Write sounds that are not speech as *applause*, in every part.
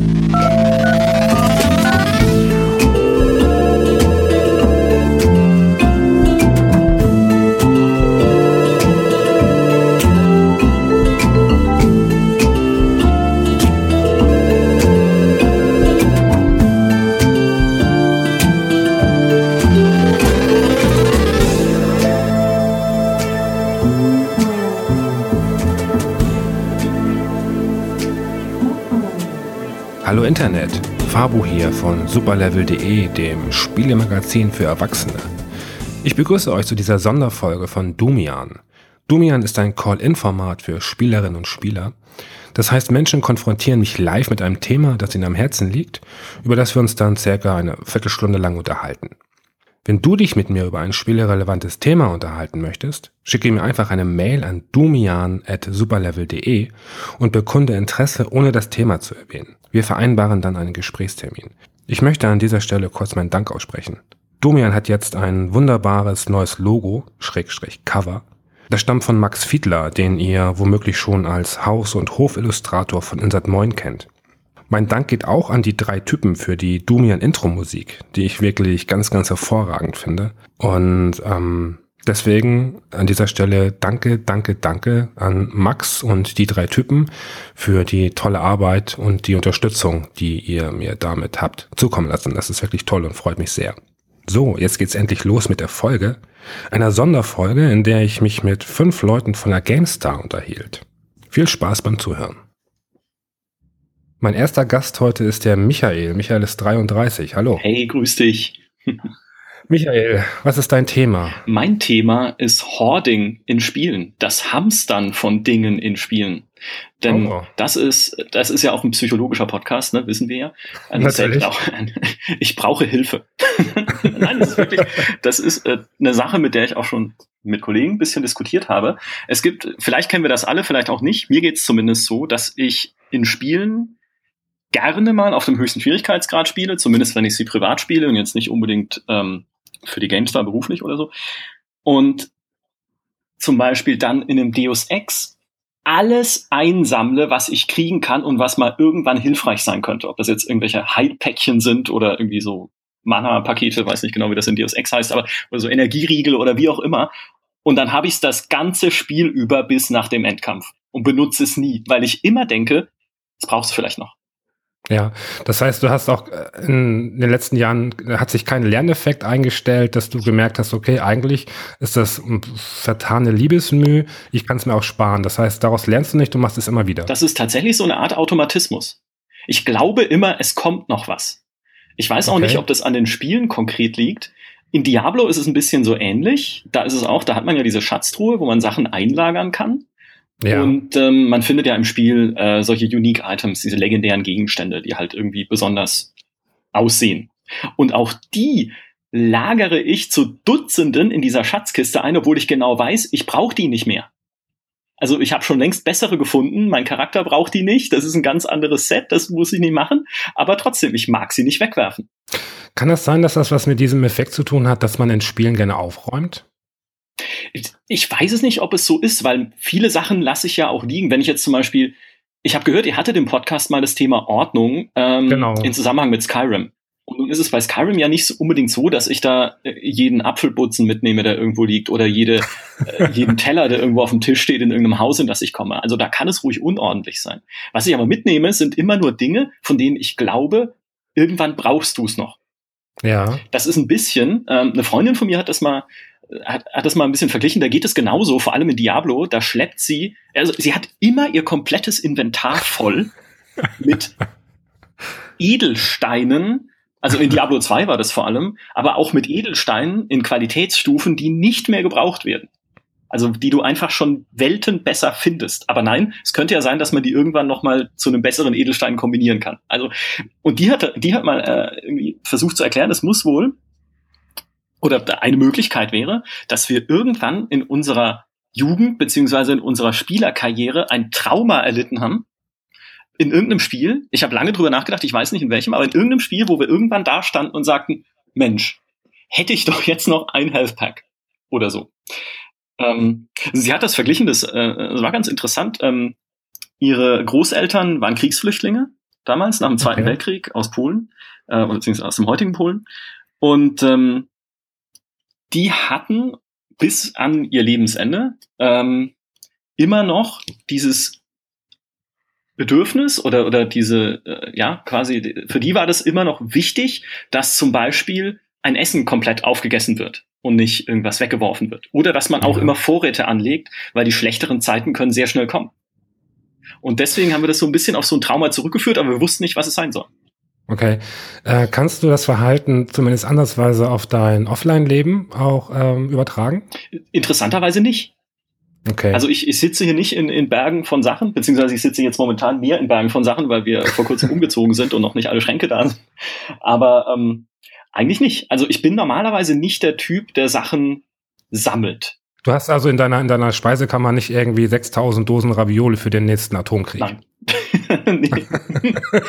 Oh. Fabu hier von superlevel.de, dem Spielemagazin für Erwachsene. Ich begrüße euch zu dieser Sonderfolge von Dumian. Dumian ist ein Call-In-Format für Spielerinnen und Spieler. Das heißt, Menschen konfrontieren mich live mit einem Thema, das ihnen am Herzen liegt, über das wir uns dann circa eine Viertelstunde lang unterhalten. Wenn du dich mit mir über ein spielerelevantes Thema unterhalten möchtest, schicke mir einfach eine Mail an dumian.superlevel.de und bekunde Interesse, ohne das Thema zu erwähnen. Wir vereinbaren dann einen Gesprächstermin. Ich möchte an dieser Stelle kurz meinen Dank aussprechen. Dumian hat jetzt ein wunderbares neues Logo, Schrägstrich Cover. Das stammt von Max Fiedler, den ihr womöglich schon als Haus- und Hofillustrator von Insert Moin kennt. Mein Dank geht auch an die drei Typen für die Dumian Intro-Musik, die ich wirklich ganz, ganz hervorragend finde. Und ähm, deswegen an dieser Stelle danke, danke, danke an Max und die drei Typen für die tolle Arbeit und die Unterstützung, die ihr mir damit habt zukommen lassen. Das ist wirklich toll und freut mich sehr. So, jetzt geht's endlich los mit der Folge. Einer Sonderfolge, in der ich mich mit fünf Leuten von der GameStar unterhielt. Viel Spaß beim Zuhören. Mein erster Gast heute ist der Michael. Michael ist 33. Hallo. Hey, grüß dich. Michael, was ist dein Thema? Mein Thema ist Hoarding in Spielen, das Hamstern von Dingen in Spielen. Denn oh. das ist, das ist ja auch ein psychologischer Podcast, ne, wissen wir ja. Natürlich. Auch, *laughs* ich brauche Hilfe. *laughs* Nein, das ist wirklich, das ist äh, eine Sache, mit der ich auch schon mit Kollegen ein bisschen diskutiert habe. Es gibt, vielleicht kennen wir das alle, vielleicht auch nicht. Mir geht es zumindest so, dass ich in Spielen gerne mal auf dem höchsten Schwierigkeitsgrad spiele, zumindest wenn ich sie privat spiele und jetzt nicht unbedingt ähm, für die GameStar beruflich oder so. Und zum Beispiel dann in einem Deus Ex alles einsammle, was ich kriegen kann und was mal irgendwann hilfreich sein könnte. Ob das jetzt irgendwelche Heilpäckchen sind oder irgendwie so Mana-Pakete, weiß nicht genau, wie das in Deus Ex heißt, aber oder so Energieriegel oder wie auch immer. Und dann habe ich das ganze Spiel über bis nach dem Endkampf und benutze es nie, weil ich immer denke, das brauchst du vielleicht noch. Ja, das heißt, du hast auch äh, in den letzten Jahren hat sich kein Lerneffekt eingestellt, dass du gemerkt hast, okay, eigentlich ist das vertane Liebesmüh, ich kann es mir auch sparen. Das heißt, daraus lernst du nicht, du machst es immer wieder. Das ist tatsächlich so eine Art Automatismus. Ich glaube immer, es kommt noch was. Ich weiß auch okay. nicht, ob das an den Spielen konkret liegt. In Diablo ist es ein bisschen so ähnlich. Da ist es auch, da hat man ja diese Schatztruhe, wo man Sachen einlagern kann. Ja. Und ähm, man findet ja im Spiel äh, solche Unique Items, diese legendären Gegenstände, die halt irgendwie besonders aussehen. Und auch die lagere ich zu Dutzenden in dieser Schatzkiste ein, obwohl ich genau weiß, ich brauche die nicht mehr. Also ich habe schon längst bessere gefunden, mein Charakter braucht die nicht, das ist ein ganz anderes Set, das muss ich nicht machen, aber trotzdem, ich mag sie nicht wegwerfen. Kann das sein, dass das was mit diesem Effekt zu tun hat, dass man in Spielen gerne aufräumt? Ich weiß es nicht, ob es so ist, weil viele Sachen lasse ich ja auch liegen. Wenn ich jetzt zum Beispiel, ich habe gehört, ihr hattet im Podcast mal das Thema Ordnung ähm, genau. in Zusammenhang mit Skyrim. Und nun ist es bei Skyrim ja nicht unbedingt so, dass ich da äh, jeden Apfelbutzen mitnehme, der irgendwo liegt, oder jede, äh, *laughs* jeden Teller, der irgendwo auf dem Tisch steht in irgendeinem Haus, in das ich komme. Also da kann es ruhig unordentlich sein. Was ich aber mitnehme, sind immer nur Dinge, von denen ich glaube, irgendwann brauchst du es noch. Ja. Das ist ein bisschen, ähm, eine Freundin von mir hat das mal hat, hat das mal ein bisschen verglichen, da geht es genauso, vor allem in Diablo, da schleppt sie, also sie hat immer ihr komplettes Inventar voll *laughs* mit Edelsteinen, also in Diablo 2 war das vor allem, aber auch mit Edelsteinen in Qualitätsstufen, die nicht mehr gebraucht werden. Also die du einfach schon Welten besser findest. Aber nein, es könnte ja sein, dass man die irgendwann noch mal zu einem besseren Edelstein kombinieren kann. Also und die hat die hat mal äh, irgendwie versucht zu erklären, es muss wohl oder eine Möglichkeit wäre, dass wir irgendwann in unserer Jugend beziehungsweise in unserer Spielerkarriere ein Trauma erlitten haben. In irgendeinem Spiel, ich habe lange drüber nachgedacht, ich weiß nicht in welchem, aber in irgendeinem Spiel, wo wir irgendwann da standen und sagten, Mensch, hätte ich doch jetzt noch ein Health Pack oder so. Ähm, sie hat das verglichen, das, äh, das war ganz interessant. Ähm, ihre Großeltern waren Kriegsflüchtlinge damals, nach dem Zweiten okay. Weltkrieg aus Polen, äh, beziehungsweise aus dem heutigen Polen. Und ähm, die hatten bis an ihr Lebensende ähm, immer noch dieses Bedürfnis oder, oder diese, äh, ja, quasi, für die war das immer noch wichtig, dass zum Beispiel ein Essen komplett aufgegessen wird und nicht irgendwas weggeworfen wird. Oder dass man auch ja. immer Vorräte anlegt, weil die schlechteren Zeiten können sehr schnell kommen. Und deswegen haben wir das so ein bisschen auf so ein Trauma zurückgeführt, aber wir wussten nicht, was es sein soll. Okay. Äh, kannst du das Verhalten zumindest andersweise auf dein Offline-Leben auch ähm, übertragen? Interessanterweise nicht. Okay. Also ich, ich sitze hier nicht in, in Bergen von Sachen, beziehungsweise ich sitze jetzt momentan mehr in Bergen von Sachen, weil wir vor kurzem *laughs* umgezogen sind und noch nicht alle Schränke da sind. Aber ähm, eigentlich nicht. Also ich bin normalerweise nicht der Typ, der Sachen sammelt. Du hast also in deiner, in deiner Speisekammer nicht irgendwie 6000 Dosen Ravioli für den nächsten Atomkrieg. Nein. *laughs* nee.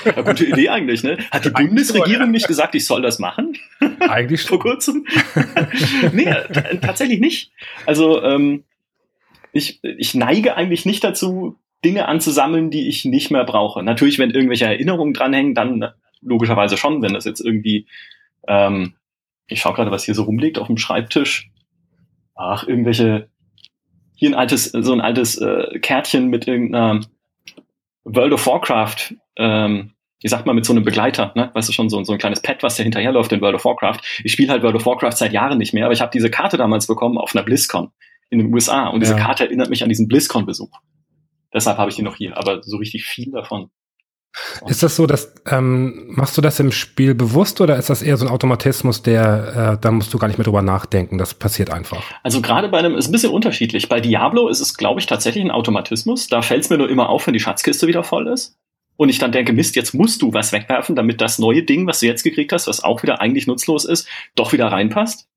ja, gute Idee eigentlich, ne? Hat die Bundesregierung nicht gesagt, ich soll das machen? *laughs* Eigentlich schon. Vor kurzem? *laughs* nee, tatsächlich nicht. Also, ähm, ich, ich neige eigentlich nicht dazu, Dinge anzusammeln, die ich nicht mehr brauche. Natürlich, wenn irgendwelche Erinnerungen dranhängen, dann logischerweise schon, wenn das jetzt irgendwie, ähm, ich schaue gerade, was hier so rumliegt auf dem Schreibtisch. Ach, irgendwelche, hier ein altes, so ein altes äh, Kärtchen mit irgendeiner World of Warcraft, ähm, wie sagt man, mit so einem Begleiter, ne? Weißt du schon, so, so ein kleines Pad, was da hinterherläuft in World of Warcraft. Ich spiele halt World of Warcraft seit Jahren nicht mehr, aber ich habe diese Karte damals bekommen auf einer BlizzCon in den USA und diese Karte erinnert mich an diesen BlizzCon-Besuch. Deshalb habe ich die noch hier, aber so richtig viel davon. Ist das so, dass ähm, machst du das im Spiel bewusst oder ist das eher so ein Automatismus, der äh, da musst du gar nicht mehr drüber nachdenken, das passiert einfach? Also gerade bei einem ist ein bisschen unterschiedlich. Bei Diablo ist es, glaube ich, tatsächlich ein Automatismus. Da fällt es mir nur immer auf, wenn die Schatzkiste wieder voll ist. Und ich dann denke, Mist, jetzt musst du was wegwerfen, damit das neue Ding, was du jetzt gekriegt hast, was auch wieder eigentlich nutzlos ist, doch wieder reinpasst.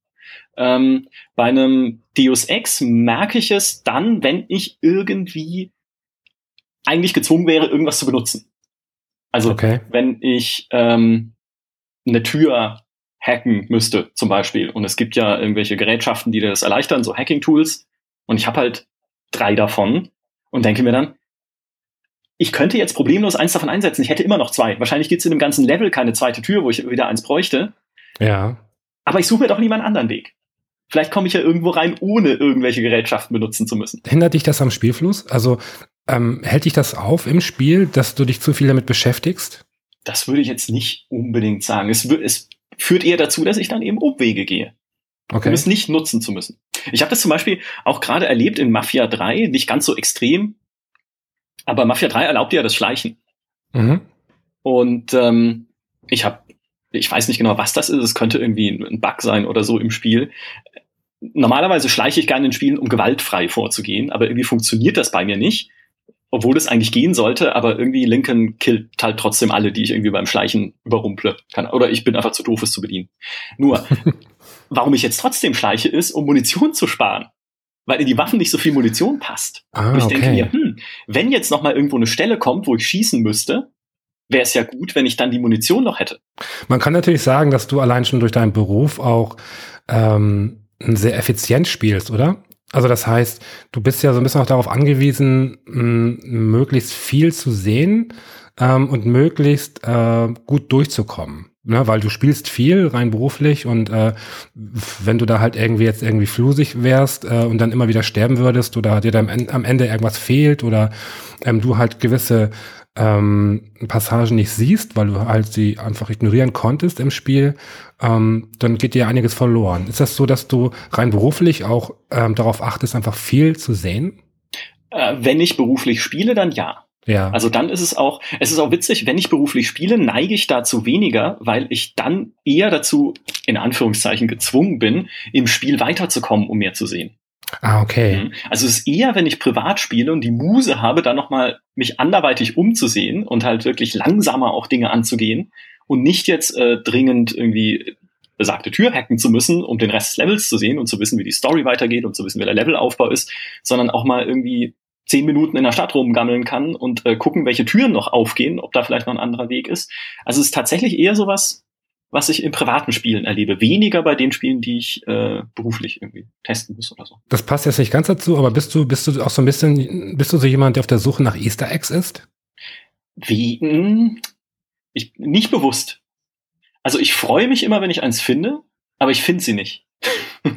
Ähm, bei einem Deus Ex merke ich es dann, wenn ich irgendwie eigentlich gezwungen wäre, irgendwas zu benutzen. Also okay. wenn ich ähm, eine Tür hacken müsste, zum Beispiel, und es gibt ja irgendwelche Gerätschaften, die das erleichtern, so Hacking-Tools, und ich habe halt drei davon und denke mir dann, ich könnte jetzt problemlos eins davon einsetzen. Ich hätte immer noch zwei. Wahrscheinlich gibt es in dem ganzen Level keine zweite Tür, wo ich wieder eins bräuchte. Ja. Aber ich suche mir doch einen anderen Weg. Vielleicht komme ich ja irgendwo rein, ohne irgendwelche Gerätschaften benutzen zu müssen. Hindert dich das am Spielfluss? Also ähm, hält dich das auf im Spiel, dass du dich zu viel damit beschäftigst? Das würde ich jetzt nicht unbedingt sagen. Es, es führt eher dazu, dass ich dann eben Umwege gehe. Okay. Um es nicht nutzen zu müssen. Ich habe das zum Beispiel auch gerade erlebt in Mafia 3, nicht ganz so extrem, aber Mafia 3 erlaubt ja das Schleichen. Mhm. Und ähm, ich habe, ich weiß nicht genau, was das ist, es könnte irgendwie ein Bug sein oder so im Spiel normalerweise schleiche ich gerne in Spielen, um gewaltfrei vorzugehen, aber irgendwie funktioniert das bei mir nicht. Obwohl es eigentlich gehen sollte, aber irgendwie Lincoln killt halt trotzdem alle, die ich irgendwie beim Schleichen überrumple. Kann, oder ich bin einfach zu doof, es zu bedienen. Nur, *laughs* warum ich jetzt trotzdem schleiche, ist, um Munition zu sparen. Weil in die Waffen nicht so viel Munition passt. Ah, Und ich okay. denke mir, hm, wenn jetzt noch mal irgendwo eine Stelle kommt, wo ich schießen müsste, wäre es ja gut, wenn ich dann die Munition noch hätte. Man kann natürlich sagen, dass du allein schon durch deinen Beruf auch ähm, sehr effizient spielst, oder? Also das heißt, du bist ja so ein bisschen auch darauf angewiesen, möglichst viel zu sehen ähm, und möglichst äh, gut durchzukommen. Ne, weil du spielst viel rein beruflich und äh, wenn du da halt irgendwie jetzt irgendwie flusig wärst äh, und dann immer wieder sterben würdest oder dir dann am Ende irgendwas fehlt oder ähm, du halt gewisse ähm, Passagen nicht siehst, weil du halt sie einfach ignorieren konntest im Spiel, ähm, dann geht dir einiges verloren. Ist das so, dass du rein beruflich auch ähm, darauf achtest, einfach viel zu sehen? Äh, wenn ich beruflich spiele, dann ja. Ja. Also dann ist es auch, es ist auch witzig, wenn ich beruflich spiele, neige ich dazu weniger, weil ich dann eher dazu, in Anführungszeichen, gezwungen bin, im Spiel weiterzukommen, um mehr zu sehen. Ah, okay. Mhm. Also es ist eher, wenn ich privat spiele und die Muse habe, dann nochmal mich anderweitig umzusehen und halt wirklich langsamer auch Dinge anzugehen und nicht jetzt äh, dringend irgendwie besagte Tür hacken zu müssen, um den Rest des Levels zu sehen und zu wissen, wie die Story weitergeht und zu wissen, wie der Levelaufbau ist, sondern auch mal irgendwie zehn Minuten in der Stadt rumgammeln kann und äh, gucken, welche Türen noch aufgehen, ob da vielleicht noch ein anderer Weg ist. Also es ist tatsächlich eher sowas, was ich in privaten Spielen erlebe. Weniger bei den Spielen, die ich äh, beruflich irgendwie testen muss oder so. Das passt jetzt nicht ganz dazu, aber bist du, bist du auch so ein bisschen, bist du so jemand, der auf der Suche nach Easter Eggs ist? Wie? Ich, nicht bewusst. Also ich freue mich immer, wenn ich eins finde, aber ich finde sie nicht. *laughs*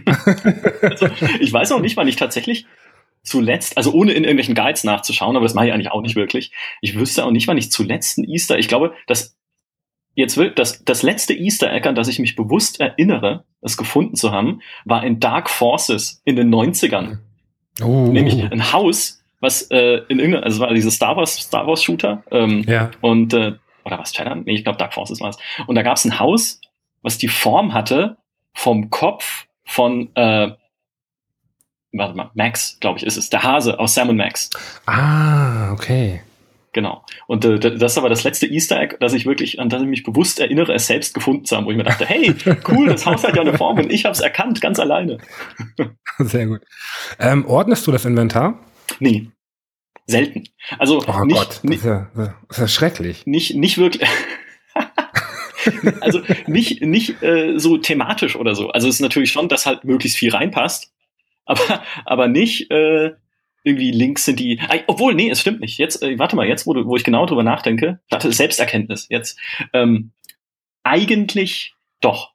also, ich weiß auch nicht, wann ich tatsächlich zuletzt, also ohne in irgendwelchen Guides nachzuschauen, aber das mache ich eigentlich auch nicht wirklich. Ich wüsste auch nicht, wann ich zuletzt ein Easter, ich glaube, das jetzt will, das, das letzte Easter Egg, an das ich mich bewusst erinnere, es gefunden zu haben, war in Dark Forces in den 90ern. Oh. Nämlich ein Haus, was äh, in irgendeiner, also war dieses Star Wars, Star Wars Shooter. Ähm, ja. Und, äh, oder was, Cheddar? Nee, ich glaube Dark Forces war es. Und da gab es ein Haus, was die Form hatte vom Kopf von, äh, warte mal, Max, glaube ich, ist es, der Hase aus Sam Max. Ah, okay. Genau. Und äh, das ist aber das letzte Easter Egg, dass ich wirklich, an das ich mich bewusst erinnere, es selbst gefunden zu haben, wo ich mir dachte, hey, cool, das Haus hat ja eine Form und ich habe es erkannt, ganz alleine. *laughs* Sehr gut. Ähm, ordnest du das Inventar? Nee. Selten. Also oh nicht, Gott, das ist, ja, das ist ja schrecklich. Nicht, nicht wirklich. *laughs* also nicht, nicht äh, so thematisch oder so. Also es ist natürlich schon, dass halt möglichst viel reinpasst, aber, aber nicht, äh, irgendwie Links sind die. Obwohl, nee, es stimmt nicht. Jetzt, äh, warte mal, jetzt, wo, du, wo ich genau drüber nachdenke, warte, Selbsterkenntnis. Jetzt. Ähm, eigentlich doch.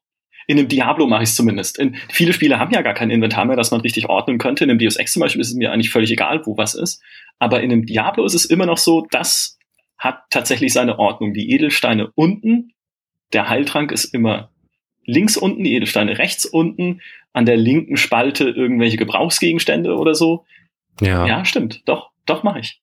In einem Diablo mache ich es zumindest. In, viele Spiele haben ja gar kein Inventar mehr, das man richtig ordnen könnte. In einem Deus Ex zum Beispiel ist es mir eigentlich völlig egal, wo was ist. Aber in einem Diablo ist es immer noch so, das hat tatsächlich seine Ordnung. Die Edelsteine unten, der Heiltrank ist immer links unten, die Edelsteine rechts unten, an der linken Spalte irgendwelche Gebrauchsgegenstände oder so. Ja. Ja, stimmt. Doch, doch mache ich.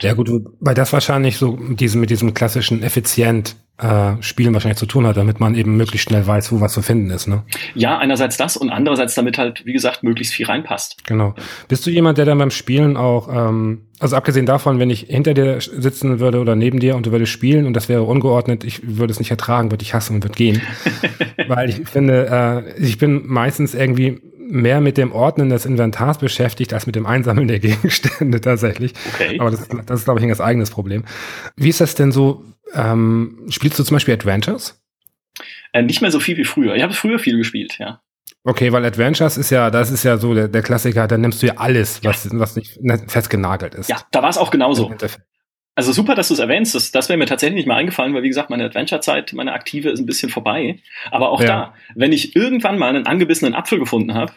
Ja gut, weil das wahrscheinlich so diesem, mit diesem klassischen effizient äh, Spielen wahrscheinlich zu tun hat, damit man eben möglichst schnell weiß, wo was zu finden ist. Ne? Ja, einerseits das und andererseits damit halt, wie gesagt, möglichst viel reinpasst. Genau. Bist du jemand, der dann beim Spielen auch, ähm, also abgesehen davon, wenn ich hinter dir sitzen würde oder neben dir und du würdest spielen und das wäre ungeordnet, ich würde es nicht ertragen, würde ich hassen und würde gehen. *laughs* weil ich finde, äh, ich bin meistens irgendwie mehr mit dem Ordnen des Inventars beschäftigt als mit dem Einsammeln der Gegenstände *laughs* tatsächlich. Okay. Aber das, das ist, glaube ich, ein ganz eigenes Problem. Wie ist das denn so? Ähm, spielst du zum Beispiel Adventures? Äh, nicht mehr so viel wie früher. Ich habe früher viel gespielt, ja. Okay, weil Adventures ist ja, das ist ja so der, der Klassiker, da nimmst du ja alles, was, ja. was nicht festgenagelt ist. Ja, da war es auch genauso. Also super, dass du es erwähnst. Das, das wäre mir tatsächlich nicht mal eingefallen, weil wie gesagt, meine Adventure-Zeit, meine aktive ist ein bisschen vorbei. Aber auch ja. da, wenn ich irgendwann mal einen angebissenen Apfel gefunden habe,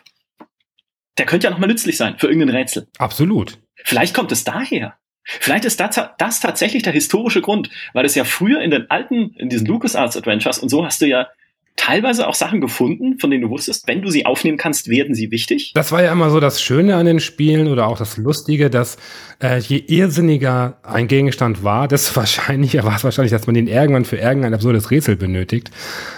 der könnte ja noch mal nützlich sein für irgendein Rätsel. Absolut. Vielleicht kommt es daher. Vielleicht ist das, das tatsächlich der historische Grund, weil es ja früher in den alten, in diesen LucasArts Adventures und so hast du ja teilweise auch Sachen gefunden, von denen du wusstest, wenn du sie aufnehmen kannst, werden sie wichtig. Das war ja immer so das Schöne an den Spielen oder auch das Lustige, dass äh, je irrsinniger ein Gegenstand war, *laughs* desto wahrscheinlicher war es wahrscheinlich, dass man den irgendwann für irgendein absurdes Rätsel benötigt.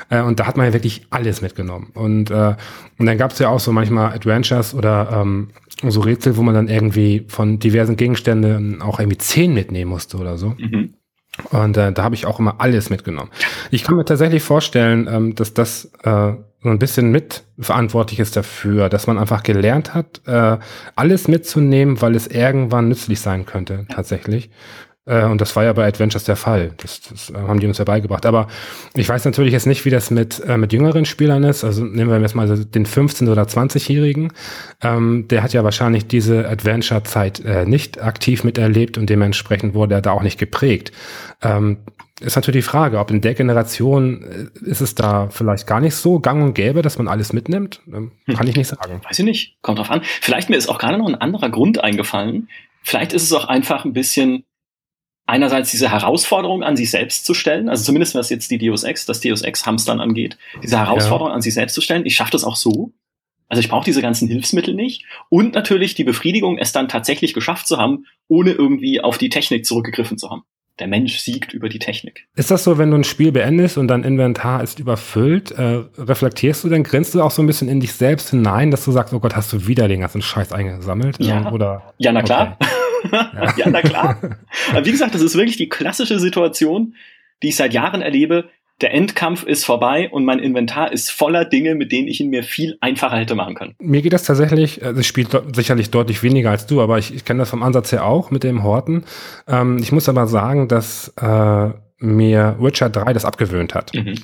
Äh, und da hat man ja wirklich alles mitgenommen. Und, äh, und dann gab es ja auch so manchmal Adventures oder ähm, so Rätsel, wo man dann irgendwie von diversen Gegenständen auch irgendwie zehn mitnehmen musste oder so. Mhm. Und äh, da habe ich auch immer alles mitgenommen. Ich kann mir tatsächlich vorstellen, ähm, dass das äh, so ein bisschen mitverantwortlich ist dafür, dass man einfach gelernt hat, äh, alles mitzunehmen, weil es irgendwann nützlich sein könnte, tatsächlich. Äh, und das war ja bei Adventures der Fall. Das, das äh, haben die uns ja beigebracht. Aber ich weiß natürlich jetzt nicht, wie das mit, äh, mit jüngeren Spielern ist. Also nehmen wir jetzt mal den 15- oder 20-Jährigen. Ähm, der hat ja wahrscheinlich diese Adventure-Zeit äh, nicht aktiv miterlebt und dementsprechend wurde er da auch nicht geprägt. Ähm, ist natürlich die Frage, ob in der Generation äh, ist es da vielleicht gar nicht so gang und gäbe, dass man alles mitnimmt? Ähm, kann hm. ich nicht sagen. Weiß ich nicht. Kommt drauf an. Vielleicht mir ist auch gerade noch ein anderer Grund eingefallen. Vielleicht ist es auch einfach ein bisschen einerseits diese Herausforderung an sich selbst zu stellen, also zumindest was jetzt die Deus Ex, das Deus Ex Hamstern angeht, diese Herausforderung ja. an sich selbst zu stellen. Ich schaffe das auch so. Also ich brauche diese ganzen Hilfsmittel nicht. Und natürlich die Befriedigung, es dann tatsächlich geschafft zu haben, ohne irgendwie auf die Technik zurückgegriffen zu haben. Der Mensch siegt über die Technik. Ist das so, wenn du ein Spiel beendest und dein Inventar ist überfüllt, äh, reflektierst du denn, grinst du auch so ein bisschen in dich selbst hinein, dass du sagst, oh Gott, hast du wieder den ganzen Scheiß eingesammelt? Ja, ähm, oder? ja na klar. Okay. Ja. ja, na klar. Aber wie gesagt, das ist wirklich die klassische Situation, die ich seit Jahren erlebe. Der Endkampf ist vorbei und mein Inventar ist voller Dinge, mit denen ich ihn mir viel einfacher hätte machen können. Mir geht das tatsächlich, also ich spiele sicherlich deutlich weniger als du, aber ich, ich kenne das vom Ansatz her auch mit dem Horten. Ähm, ich muss aber sagen, dass äh, mir Witcher 3 das abgewöhnt hat. Mhm.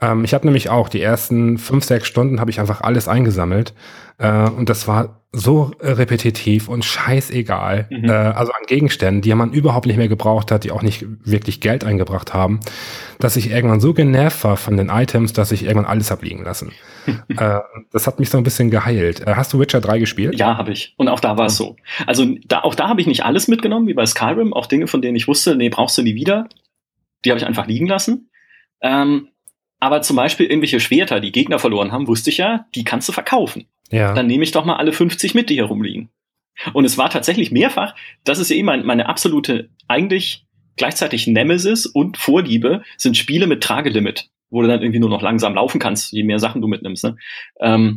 Ähm, ich habe nämlich auch die ersten fünf, sechs Stunden habe ich einfach alles eingesammelt. Äh, und das war so repetitiv und scheißegal. Mhm. Äh, also an Gegenständen, die man überhaupt nicht mehr gebraucht hat, die auch nicht wirklich Geld eingebracht haben, dass ich irgendwann so genervt war von den Items, dass ich irgendwann alles abliegen lassen. *laughs* äh, das hat mich so ein bisschen geheilt. Äh, hast du Witcher 3 gespielt? Ja, habe ich. Und auch da war es so. Also da, auch da habe ich nicht alles mitgenommen, wie bei Skyrim. Auch Dinge, von denen ich wusste, nee, brauchst du nie wieder. Die habe ich einfach liegen lassen. Ähm, aber zum Beispiel irgendwelche Schwerter, die Gegner verloren haben, wusste ich ja, die kannst du verkaufen. Ja. Dann nehme ich doch mal alle 50 mit, die hier rumliegen. Und es war tatsächlich mehrfach, das ist ja eh mein, meine absolute, eigentlich gleichzeitig Nemesis und Vorliebe sind Spiele mit Tragelimit, wo du dann irgendwie nur noch langsam laufen kannst, je mehr Sachen du mitnimmst. Ne? Ähm,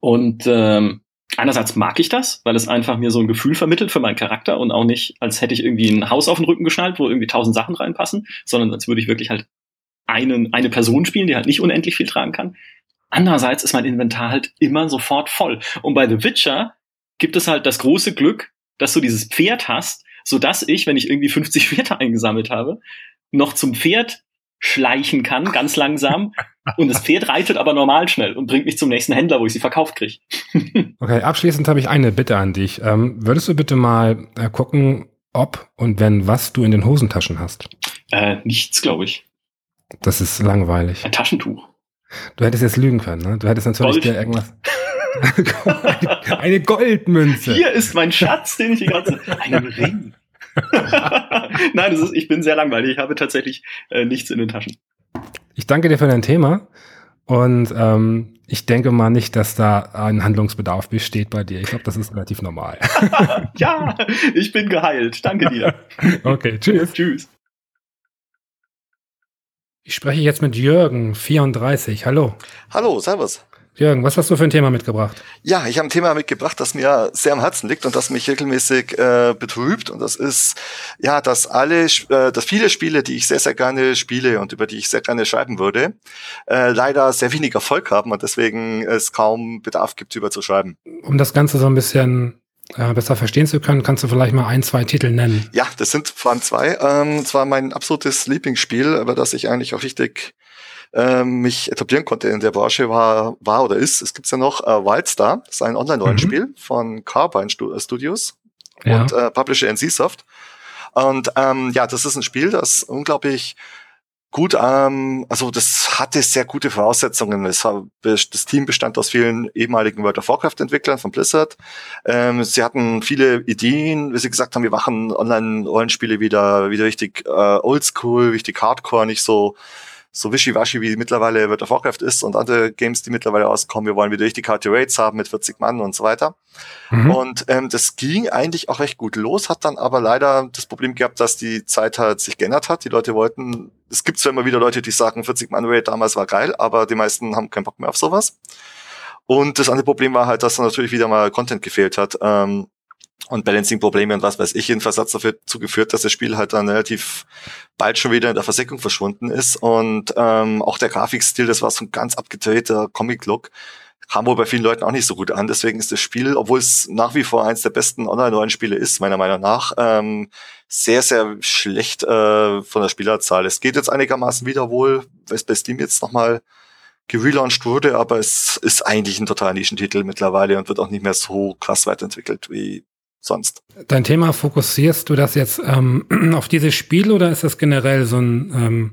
und ähm, einerseits mag ich das, weil es einfach mir so ein Gefühl vermittelt für meinen Charakter und auch nicht, als hätte ich irgendwie ein Haus auf den Rücken geschnallt, wo irgendwie tausend Sachen reinpassen, sondern als würde ich wirklich halt einen, eine Person spielen, die halt nicht unendlich viel tragen kann. Andererseits ist mein Inventar halt immer sofort voll. Und bei The Witcher gibt es halt das große Glück, dass du dieses Pferd hast, so dass ich, wenn ich irgendwie 50 Pferde *laughs* eingesammelt habe, noch zum Pferd schleichen kann, ganz langsam. Und das Pferd reitet aber normal schnell und bringt mich zum nächsten Händler, wo ich sie verkauft kriege. *laughs* okay, abschließend habe ich eine Bitte an dich. Ähm, würdest du bitte mal äh, gucken, ob und wenn was du in den Hosentaschen hast? Äh, nichts, glaube ich. Das ist langweilig. Ein Taschentuch. Du hättest jetzt lügen können, ne? Du hättest natürlich dir irgendwas. *laughs* eine Goldmünze. Hier ist mein Schatz, den ich die ganze *laughs* einen Ring. *laughs* Nein, das ist, ich bin sehr langweilig. Ich habe tatsächlich äh, nichts in den Taschen. Ich danke dir für dein Thema und ähm, ich denke mal nicht, dass da ein Handlungsbedarf besteht bei dir. Ich glaube, das ist relativ normal. ja, ich bin geheilt. Danke dir. Okay, tschüss. Tschüss. Ich spreche jetzt mit Jürgen, 34. Hallo. Hallo, servus. Jürgen, was hast du für ein Thema mitgebracht? Ja, ich habe ein Thema mitgebracht, das mir sehr am Herzen liegt und das mich regelmäßig äh, betrübt. Und das ist, ja, dass alle, äh, dass viele Spiele, die ich sehr, sehr gerne spiele und über die ich sehr gerne schreiben würde, äh, leider sehr wenig Erfolg haben und deswegen es kaum Bedarf gibt, über zu schreiben. Um das Ganze so ein bisschen äh, besser verstehen zu können, kannst du vielleicht mal ein, zwei Titel nennen? Ja, das sind vor allem zwei. Ähm, zwar mein absolutes Lieblingsspiel, über das ich eigentlich auch richtig ähm, mich etablieren konnte in der Branche, war, war oder ist, es gibt's ja noch, äh, Wildstar, das ist ein Online-Rollenspiel mhm. von Carbine äh, Studios ja. und äh, Publisher NCSoft. Und ähm, ja, das ist ein Spiel, das unglaublich Gut, ähm, also das hatte sehr gute Voraussetzungen. War, das Team bestand aus vielen ehemaligen World of Warcraft-Entwicklern von Blizzard. Ähm, sie hatten viele Ideen, wie sie gesagt haben, wir machen Online-Rollenspiele wieder, wieder richtig äh, oldschool, richtig hardcore, nicht so so wischiwaschi wie mittlerweile World of Warcraft ist und andere Games, die mittlerweile rauskommen. Wir wollen wieder richtig harte Rates haben mit 40 Mann und so weiter. Mhm. Und ähm, das ging eigentlich auch recht gut los, hat dann aber leider das Problem gehabt, dass die Zeit halt sich geändert hat. Die Leute wollten, es gibt zwar immer wieder Leute, die sagen, 40 Mann Rate damals war geil, aber die meisten haben keinen Bock mehr auf sowas. Und das andere Problem war halt, dass da natürlich wieder mal Content gefehlt hat. Ähm, und Balancing-Probleme und was weiß ich. Jedenfalls hat es dafür zugeführt, dass das Spiel halt dann relativ bald schon wieder in der Versenkung verschwunden ist. Und ähm, auch der Grafikstil, das war so ein ganz abgedrehter Comic-Look, kam wohl bei vielen Leuten auch nicht so gut an. Deswegen ist das Spiel, obwohl es nach wie vor eins der besten Online-Rollenspiele ist, meiner Meinung nach, ähm, sehr, sehr schlecht äh, von der Spielerzahl. Es geht jetzt einigermaßen wieder wohl, weil es bei Steam jetzt nochmal gelauncht wurde, aber es ist eigentlich ein total Nischentitel mittlerweile und wird auch nicht mehr so krass weiterentwickelt wie sonst. Dein Thema, fokussierst du das jetzt ähm, *clears throat* auf dieses Spiel oder ist das generell so ein, ähm,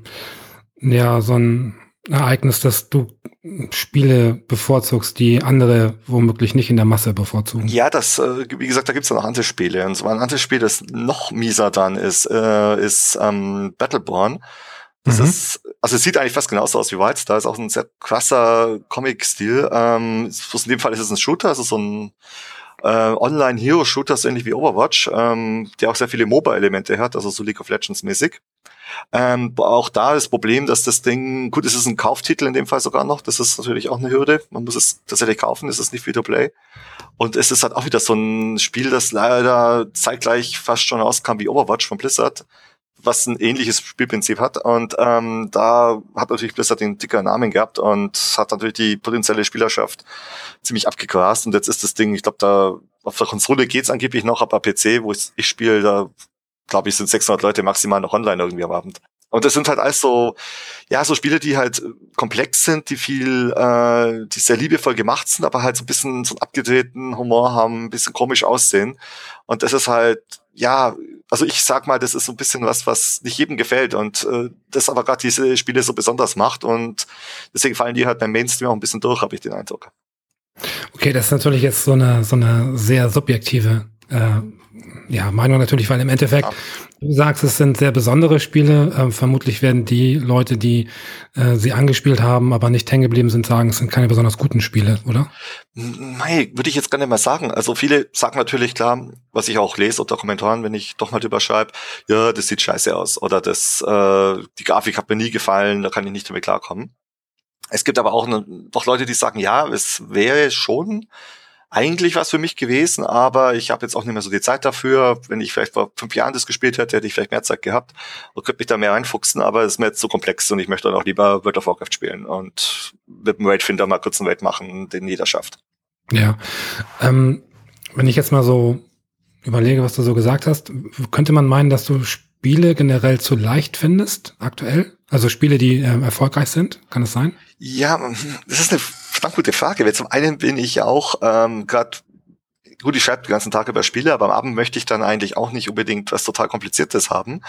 ja, so ein Ereignis, dass du Spiele bevorzugst, die andere womöglich nicht in der Masse bevorzugen? Ja, das, äh, wie gesagt, da gibt's ja noch andere Spiele. Und zwar ein anderes Spiel, das noch mieser dann ist, äh, ist ähm, Battleborn. Das mhm. ist, also es sieht eigentlich fast genauso aus wie Wildstar, ist auch ein sehr krasser Comic-Stil. Ähm, in dem Fall ist es ein Shooter, also so ein äh, Online-Hero-Shooter, so ähnlich wie Overwatch, ähm, der auch sehr viele MOBA-Elemente hat, also so League of Legends-mäßig. Ähm, auch da das Problem, dass das Ding, gut, es ist ein Kauftitel in dem Fall sogar noch, das ist natürlich auch eine Hürde. Man muss es tatsächlich kaufen, es ist nicht Free-to-Play. Und es ist halt auch wieder so ein Spiel, das leider zeitgleich fast schon rauskam wie Overwatch von Blizzard was ein ähnliches Spielprinzip hat. Und ähm, da hat natürlich Blizzard den dicker Namen gehabt und hat natürlich die potenzielle Spielerschaft ziemlich abgegrast. Und jetzt ist das Ding, ich glaube, da auf der Konsole geht's angeblich noch, aber PC, wo ich, ich spiele, da glaube ich, sind 600 Leute maximal noch online irgendwie am Abend. Und das sind halt alles so, ja, so Spiele, die halt komplex sind, die viel, äh, die sehr liebevoll gemacht sind, aber halt so ein bisschen so einen abgedrehten Humor haben, ein bisschen komisch aussehen. Und das ist halt, ja, also ich sag mal, das ist so ein bisschen was, was nicht jedem gefällt und äh, das aber gerade diese Spiele so besonders macht und deswegen fallen die halt beim Mainstream auch ein bisschen durch, habe ich den Eindruck. Okay, das ist natürlich jetzt so eine so eine sehr subjektive äh, ja, Meinung natürlich, weil im Endeffekt, ja. du sagst, es sind sehr besondere Spiele. Äh, vermutlich werden die Leute, die äh, sie angespielt haben, aber nicht hängen geblieben sind, sagen, es sind keine besonders guten Spiele, oder? Nein, würde ich jetzt gar nicht mehr sagen. Also viele sagen natürlich klar, was ich auch lese unter Kommentaren, wenn ich doch mal drüber schreibe, ja, das sieht scheiße aus oder das, äh, die Grafik hat mir nie gefallen, da kann ich nicht damit klarkommen. Es gibt aber auch ne, doch Leute, die sagen, ja, es wäre schon eigentlich was für mich gewesen, aber ich habe jetzt auch nicht mehr so die Zeit dafür. Wenn ich vielleicht vor fünf Jahren das gespielt hätte, hätte ich vielleicht mehr Zeit gehabt und könnte mich da mehr reinfuchsen, aber es ist mir jetzt so komplex und ich möchte dann auch lieber World of Warcraft spielen und mit dem Raidfinder mal kurz einen Raid machen, den jeder schafft. Ja, ähm, wenn ich jetzt mal so überlege, was du so gesagt hast, könnte man meinen, dass du Spiele generell zu leicht findest, aktuell? Also Spiele, die äh, erfolgreich sind, kann es sein? Ja, das ist eine verdammt gute Frage. Weil zum einen bin ich auch ähm, gerade gut, ich schreibe den ganzen Tag über Spiele, aber am Abend möchte ich dann eigentlich auch nicht unbedingt was total Kompliziertes haben.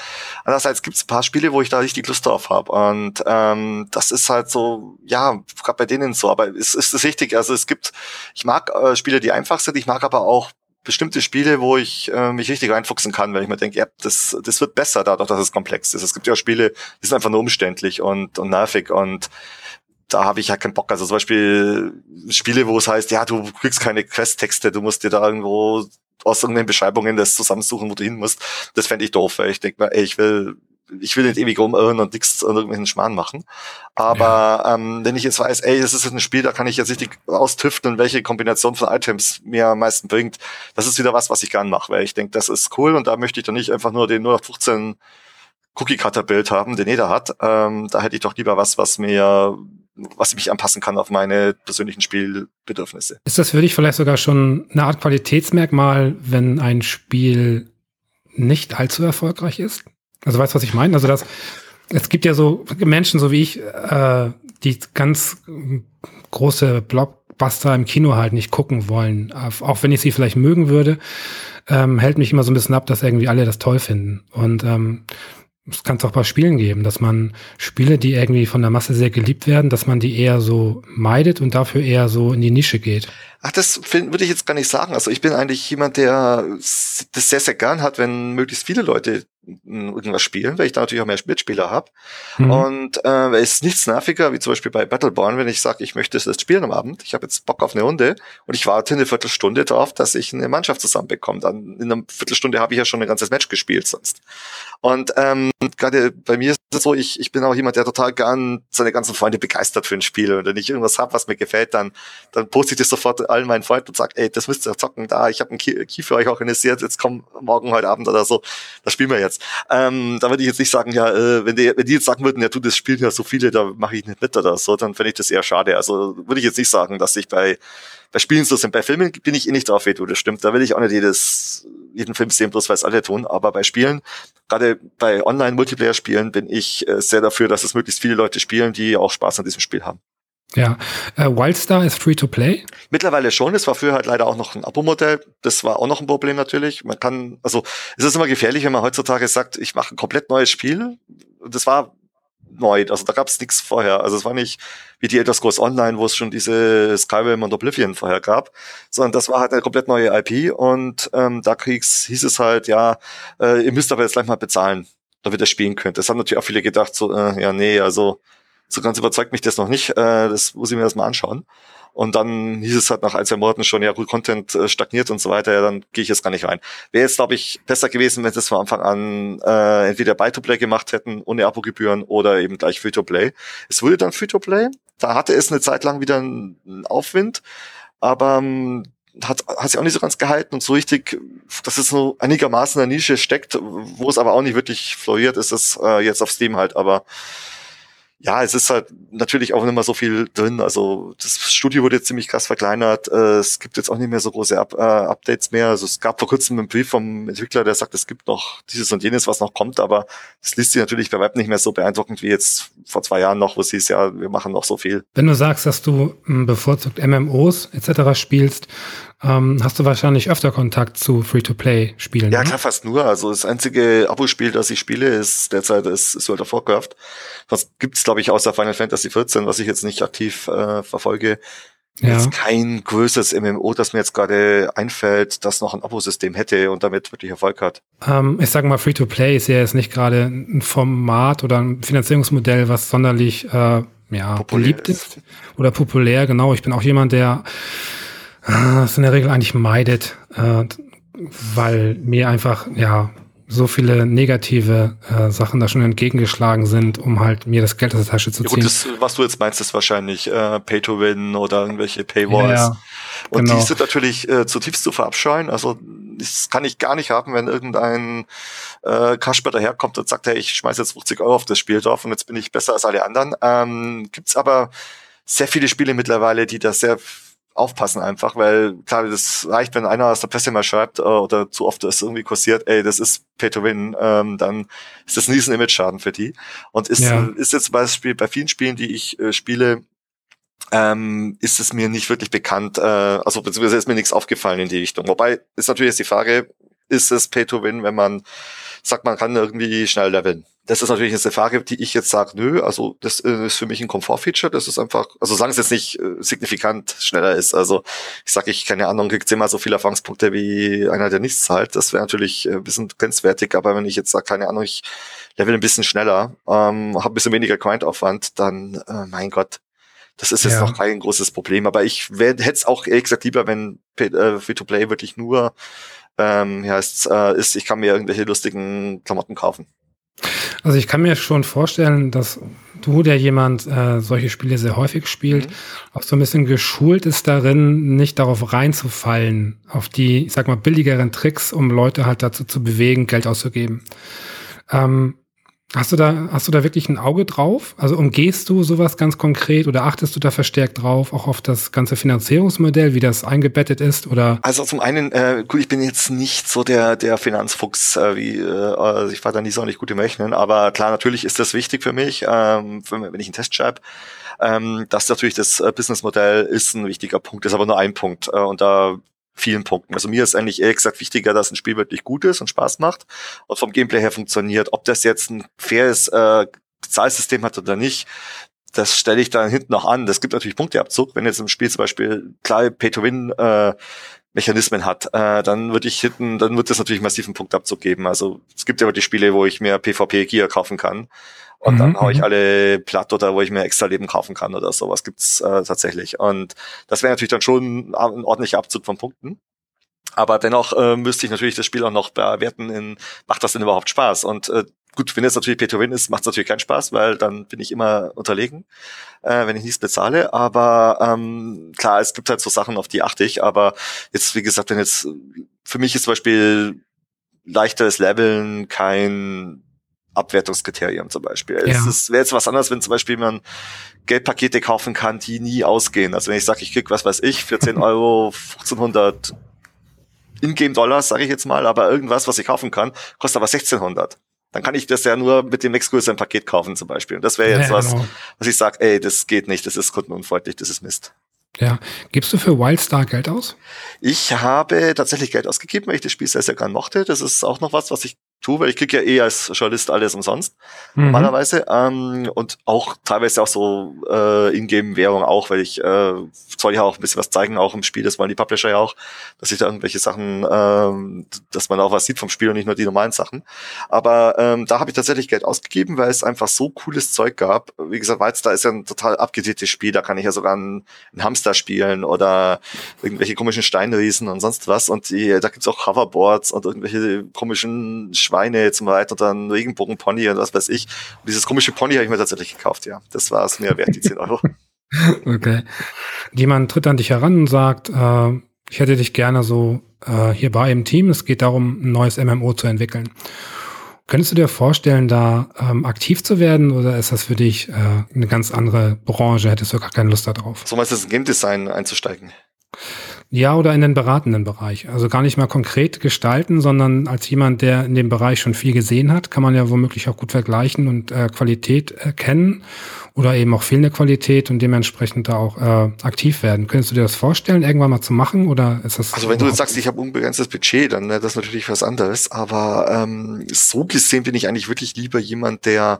Andererseits gibt es ein paar Spiele, wo ich da richtig Lust drauf habe. Und ähm, das ist halt so, ja, gerade bei denen so. Aber es ist das richtig. Also es gibt, ich mag äh, Spiele, die einfach sind, ich mag aber auch bestimmte Spiele, wo ich äh, mich richtig reinfuchsen kann, weil ich mir denke, ja, das, das wird besser dadurch, dass es komplex ist. Es gibt ja Spiele, die sind einfach nur umständlich und, und nervig und da habe ich ja keinen Bock. Also zum Beispiel Spiele, wo es heißt, ja, du kriegst keine Quest-Texte, du musst dir da irgendwo aus irgendeinen Beschreibungen das zusammensuchen, wo du hin musst. Das fände ich doof, weil ich denke mir, ey, ich will, ich will nicht ewig rumirren und nichts an irgendwelchen Schmarrn machen. Aber ja. ähm, wenn ich jetzt weiß, ey, das ist ein Spiel, da kann ich jetzt richtig austüfteln, welche Kombination von Items mir am meisten bringt, das ist wieder was, was ich gern mache, weil ich denke, das ist cool und da möchte ich dann nicht einfach nur den 0815 Cookie-Cutter-Bild haben, den jeder hat. Ähm, da hätte ich doch lieber was, was mir was ich mich anpassen kann auf meine persönlichen Spielbedürfnisse. Ist das für dich vielleicht sogar schon eine Art Qualitätsmerkmal, wenn ein Spiel nicht allzu erfolgreich ist? Also weißt du, was ich meine? Also das, es gibt ja so Menschen, so wie ich, äh, die ganz große Blockbuster im Kino halt nicht gucken wollen, auch wenn ich sie vielleicht mögen würde, ähm, hält mich immer so ein bisschen ab, dass irgendwie alle das toll finden. Und ähm, das kann es auch bei Spielen geben, dass man Spiele, die irgendwie von der Masse sehr geliebt werden, dass man die eher so meidet und dafür eher so in die Nische geht. Ach, das würde ich jetzt gar nicht sagen. Also ich bin eigentlich jemand, der das sehr, sehr gern hat, wenn möglichst viele Leute irgendwas spielen, weil ich da natürlich auch mehr Mitspieler habe. Mhm. Und äh, es ist nichts nerviger, wie zum Beispiel bei Battleborn, wenn ich sage, ich möchte es jetzt spielen am Abend, ich habe jetzt Bock auf eine Runde und ich warte eine Viertelstunde darauf, dass ich eine Mannschaft zusammenbekomme. Dann in einer Viertelstunde habe ich ja schon ein ganzes Match gespielt sonst. Und ähm, gerade bei mir ist es so, ich, ich bin auch jemand, der total gern seine ganzen Freunde begeistert für ein Spiel. Und wenn ich irgendwas habe, was mir gefällt, dann, dann poste ich das sofort allen meinen Freunden und sage, ey, das müsst ihr zocken, da, ich habe einen Key, Key für euch organisiert, jetzt komm morgen, heute Abend oder so, das spielen wir jetzt. Ähm, da würde ich jetzt nicht sagen, ja, äh, wenn, die, wenn die jetzt sagen würden, ja, du, das spielen ja so viele, da mache ich nicht mit oder so, dann fände ich das eher schade. Also würde ich jetzt nicht sagen, dass ich bei, bei Spielen so sind. Bei Filmen bin ich eh nicht drauf, wie du das stimmt. Da will ich auch nicht jedes, jeden Film sehen, bloß weil es alle tun. Aber bei Spielen, gerade bei Online-Multiplayer-Spielen, bin ich äh, sehr dafür, dass es möglichst viele Leute spielen, die auch Spaß an diesem Spiel haben. Ja, äh, Wildstar ist free to play? Mittlerweile schon. Es war früher halt leider auch noch ein Abo-Modell. Das war auch noch ein Problem natürlich. Man kann, also es ist immer gefährlich, wenn man heutzutage sagt, ich mache ein komplett neues Spiel. Das war neu. Also da gab es nichts vorher. Also es war nicht wie die Elder Scrolls Online, wo es schon diese Skyrim und Oblivion vorher gab, sondern das war halt eine komplett neue IP und ähm, da krieg's, hieß es halt, ja, äh, ihr müsst aber jetzt gleich mal bezahlen, damit ihr spielen könnt. Das haben natürlich auch viele gedacht, so, äh, ja, nee, also so ganz überzeugt mich das noch nicht. Äh, das muss ich mir erstmal anschauen. Und dann hieß es halt nach ein, zwei Monaten schon, ja gut, Content äh, stagniert und so weiter, ja, dann gehe ich jetzt gar nicht rein. Wäre jetzt, glaube ich, besser gewesen, wenn sie es von Anfang an äh, entweder Buy-to-Play gemacht hätten, ohne Abo-Gebühren oder eben gleich Free-to-Play. Es wurde dann Free-to-Play. Da hatte es eine Zeit lang wieder einen Aufwind, aber ähm, hat, hat sich auch nicht so ganz gehalten und so richtig, dass es so einigermaßen in der Nische steckt, wo es aber auch nicht wirklich floriert, ist es äh, jetzt auf Steam halt, aber ja, es ist halt natürlich auch nicht mehr so viel drin. Also das Studio wurde jetzt ziemlich krass verkleinert. Äh, es gibt jetzt auch nicht mehr so große Up äh, Updates mehr. Also es gab vor kurzem einen Brief vom Entwickler, der sagt, es gibt noch dieses und jenes, was noch kommt, aber das liest sich natürlich bei Web nicht mehr so beeindruckend wie jetzt vor zwei Jahren noch, wo es hieß, ja, wir machen noch so viel. Wenn du sagst, dass du hm, bevorzugt MMOs etc. spielst, ähm, hast du wahrscheinlich öfter Kontakt zu Free-to-Play-Spielen. Ja, ne? klar, fast nur. Also das einzige Abo-Spiel, das ich spiele, ist derzeit ist, ist World of Warcraft. Was gibt's, glaube ich, außer Final Fantasy 14, was ich jetzt nicht aktiv äh, verfolge. Ja. Jetzt kein größeres MMO, das mir jetzt gerade einfällt, das noch ein Abo-System hätte und damit wirklich Erfolg hat. Ähm, ich sage mal, Free-to-Play ist ja jetzt nicht gerade ein Format oder ein Finanzierungsmodell, was sonderlich äh, ja, beliebt ist. ist oder populär. Genau, ich bin auch jemand, der das in der Regel eigentlich meidet, äh, weil mir einfach, ja, so viele negative äh, Sachen da schon entgegengeschlagen sind, um halt mir das Geld aus der Tasche zu ziehen. Ja, gut, das, was du jetzt meinst, ist wahrscheinlich äh, Pay to Win oder irgendwelche Paywalls. Ja, und genau. die sind natürlich äh, zutiefst zu verabscheuen. Also das kann ich gar nicht haben, wenn irgendein äh, Kasper daherkommt und sagt, hey, ich schmeiß jetzt 50 Euro auf das Spiel drauf und jetzt bin ich besser als alle anderen. Ähm, Gibt aber sehr viele Spiele mittlerweile, die da sehr aufpassen einfach, weil klar, das reicht, wenn einer aus der Presse mal schreibt äh, oder zu oft das irgendwie kursiert, ey, das ist Pay to Win, ähm, dann ist das ein riesen Image-Schaden für die. Und ist, ja. ist jetzt zum Beispiel bei vielen Spielen, die ich äh, spiele, ähm, ist es mir nicht wirklich bekannt, äh, also beziehungsweise ist mir nichts aufgefallen in die Richtung. Wobei ist natürlich jetzt die Frage, ist es Pay to Win, wenn man sagt, man kann irgendwie schnell leveln? Das ist natürlich jetzt eine Frage, die ich jetzt sage, nö, also das äh, ist für mich ein Komfortfeature, das ist einfach, also sagen es jetzt nicht äh, signifikant schneller ist. Also ich sage, ich keine Ahnung, kriegt zehnmal so viele Erfahrungspunkte wie einer, der nichts zahlt. Das wäre natürlich äh, ein bisschen grenzwertig, aber wenn ich jetzt sage, keine Ahnung, ich level ein bisschen schneller, ähm, habe ein bisschen weniger Grind-Aufwand, dann, äh, mein Gott, das ist jetzt ja. noch kein großes Problem. Aber ich hätte es auch ehrlich gesagt lieber, wenn äh, Free-to-Play wirklich nur ähm, heißt, äh, ist, ich kann mir irgendwelche lustigen Klamotten kaufen. Also ich kann mir schon vorstellen, dass du, der jemand äh, solche Spiele sehr häufig spielt, mhm. auch so ein bisschen geschult ist darin, nicht darauf reinzufallen, auf die, ich sag mal, billigeren Tricks, um Leute halt dazu zu bewegen, Geld auszugeben. Ähm, Hast du da, hast du da wirklich ein Auge drauf? Also umgehst du sowas ganz konkret oder achtest du da verstärkt drauf, auch auf das ganze Finanzierungsmodell, wie das eingebettet ist oder? Also zum einen, äh, gut, ich bin jetzt nicht so der, der Finanzfuchs, äh, wie, äh, also ich war da nie so nicht gut im Rechnen, aber klar, natürlich ist das wichtig für mich, ähm, wenn ich einen Test schreibe. Ähm, das natürlich das äh, Businessmodell ist ein wichtiger Punkt, ist aber nur ein Punkt. Äh, und da vielen Punkten. Also mir ist eigentlich ehrlich gesagt wichtiger, dass ein Spiel wirklich gut ist und Spaß macht und vom Gameplay her funktioniert. Ob das jetzt ein faires äh, Zahlsystem hat oder nicht, das stelle ich dann hinten noch an. Das gibt natürlich Punkteabzug. Wenn jetzt im Spiel zum Beispiel klar Pay-to-Win äh, Mechanismen hat, äh, dann würde ich hinten, dann wird das natürlich massiven Punktabzug geben. Also es gibt ja die Spiele, wo ich mir PvP Gear kaufen kann und mhm, dann hau ich mhm. alle platt oder wo ich mir extra Leben kaufen kann oder sowas gibt's äh, tatsächlich. Und das wäre natürlich dann schon ein ordentlicher Abzug von Punkten. Aber dennoch äh, müsste ich natürlich das Spiel auch noch bewerten in, macht das denn überhaupt Spaß? Und äh, gut, wenn es natürlich Pay to Win ist, macht es natürlich keinen Spaß, weil dann bin ich immer unterlegen, äh, wenn ich nichts bezahle. Aber ähm, klar, es gibt halt so Sachen, auf die achte ich. Aber jetzt, wie gesagt, wenn jetzt für mich ist zum Beispiel leichteres Leveln kein Abwertungskriterium zum Beispiel. Ja. Es wäre jetzt was anderes, wenn zum Beispiel man Geldpakete kaufen kann, die nie ausgehen. Also wenn ich sage, ich krieg was weiß ich, für 10 *laughs* Euro 1500 Ingame-Dollars, sage ich jetzt mal, aber irgendwas, was ich kaufen kann, kostet aber 1600. Dann kann ich das ja nur mit dem nächstgrößeren Paket kaufen zum Beispiel. Und das wäre jetzt ja, was, genau. was ich sage, ey, das geht nicht, das ist kundenunfreundlich, das ist Mist. Ja. Gibst du für Wildstar Geld aus? Ich habe tatsächlich Geld ausgegeben, weil ich das Spiel sehr, sehr gern mochte. Das ist auch noch was, was ich tue, weil ich kriege ja eh als Journalist alles umsonst mhm. normalerweise ähm, und auch teilweise auch so äh, Ingame-Währung auch, weil ich äh, soll ja auch ein bisschen was zeigen, auch im Spiel, das wollen die Publisher ja auch, dass ich da irgendwelche Sachen, ähm, dass man auch was sieht vom Spiel und nicht nur die normalen Sachen. Aber ähm, da habe ich tatsächlich Geld ausgegeben, weil es einfach so cooles Zeug gab. Wie gesagt, Wildstar ist ja ein total abgedecktes Spiel, da kann ich ja sogar einen, einen Hamster spielen oder irgendwelche komischen Steinriesen und sonst was und die, da gibt's auch Hoverboards und irgendwelche komischen Schweine zum Reiten oder ein Regenbogenpony und was weiß ich. Und dieses komische Pony habe ich mir tatsächlich gekauft, ja. Das war es mir wert, die 10 Euro. *laughs* okay. Jemand tritt an dich heran und sagt, äh, ich hätte dich gerne so äh, hier bei im Team. Es geht darum, ein neues MMO zu entwickeln. Könntest du dir vorstellen, da ähm, aktiv zu werden oder ist das für dich äh, eine ganz andere Branche? Hättest du gar keine Lust darauf? So meinst du, ins Game Design einzusteigen? Ja, oder in den beratenden Bereich. Also gar nicht mal konkret gestalten, sondern als jemand, der in dem Bereich schon viel gesehen hat, kann man ja womöglich auch gut vergleichen und äh, Qualität erkennen oder eben auch fehlende Qualität und dementsprechend da auch äh, aktiv werden. Könntest du dir das vorstellen, irgendwann mal zu machen oder ist das? Also wenn du jetzt sagst, ich habe unbegrenztes Budget, dann wäre das natürlich was anderes. Aber ähm, so gesehen bin ich eigentlich wirklich lieber jemand, der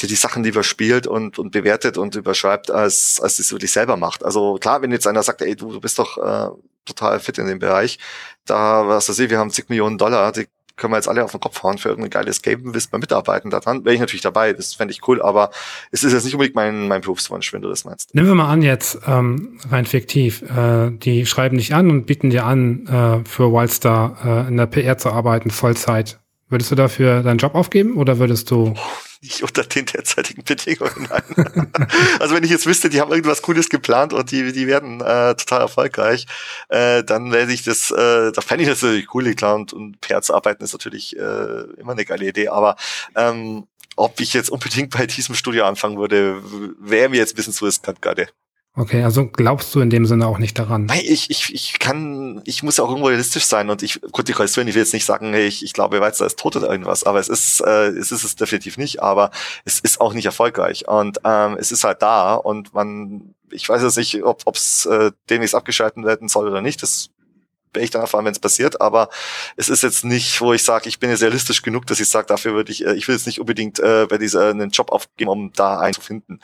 der die Sachen lieber spielt und, und bewertet und überschreibt, als, als es wirklich selber macht. Also klar, wenn jetzt einer sagt, ey, du, du bist doch äh, total fit in dem Bereich, da, was weiß ich, wir haben zig Millionen Dollar, die können wir jetzt alle auf den Kopf hauen für irgendein geiles Game, willst mal mitarbeiten daran, wäre ich natürlich dabei, das fände ich cool, aber es ist jetzt nicht unbedingt mein, mein Berufswunsch, wenn du das meinst. Nehmen wir mal an jetzt, ähm, rein fiktiv, äh, die schreiben dich an und bieten dir an, äh, für Wildstar äh, in der PR zu arbeiten, Vollzeit. Würdest du dafür deinen Job aufgeben oder würdest du... Oh nicht unter den derzeitigen Bedingungen. Nein. *laughs* also wenn ich jetzt wüsste, die haben irgendwas Cooles geplant und die, die werden äh, total erfolgreich, äh, dann werde ich das, äh, da fände ich das natürlich cool, klar, und, und PR zu arbeiten ist natürlich äh, immer eine geile Idee, aber ähm, ob ich jetzt unbedingt bei diesem Studio anfangen würde, wäre mir jetzt ein bisschen zu riskant gerade. Okay, also glaubst du in dem Sinne auch nicht daran? Nein, ich, ich, ich kann, ich muss ja auch irgendwo realistisch sein und ich, gut, die Konstruktion, ich will jetzt nicht sagen, hey, ich, ich glaube, Weizer ist tot oder irgendwas, aber es ist, äh, es ist es definitiv nicht, aber es ist auch nicht erfolgreich und ähm, es ist halt da und man, ich weiß jetzt nicht, ob es äh, demnächst abgeschalten werden soll oder nicht, das wäre ich dann erfahren, wenn es passiert. Aber es ist jetzt nicht, wo ich sage, ich bin jetzt realistisch genug, dass ich sage, dafür würde ich, äh, ich will jetzt nicht unbedingt äh, bei dieser einen Job aufgeben, um da einen zu finden.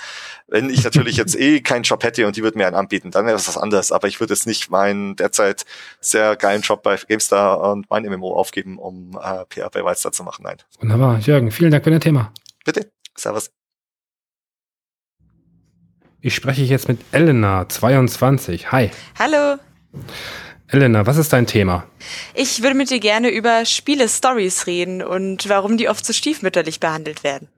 Wenn ich natürlich jetzt eh keinen Job hätte und die würden mir einen anbieten, dann wäre das was anderes. Aber ich würde jetzt nicht meinen derzeit sehr geilen Job bei GameStar und mein MMO aufgeben, um äh, PR bei Wildstar zu machen. Nein. Wunderbar. Jürgen, vielen Dank für dein Thema. Bitte. Servus. Ich spreche jetzt mit Elena, 22. Hi. Hallo. Elena, was ist dein Thema? Ich würde mit dir gerne über Spiele-Stories reden und warum die oft so stiefmütterlich behandelt werden.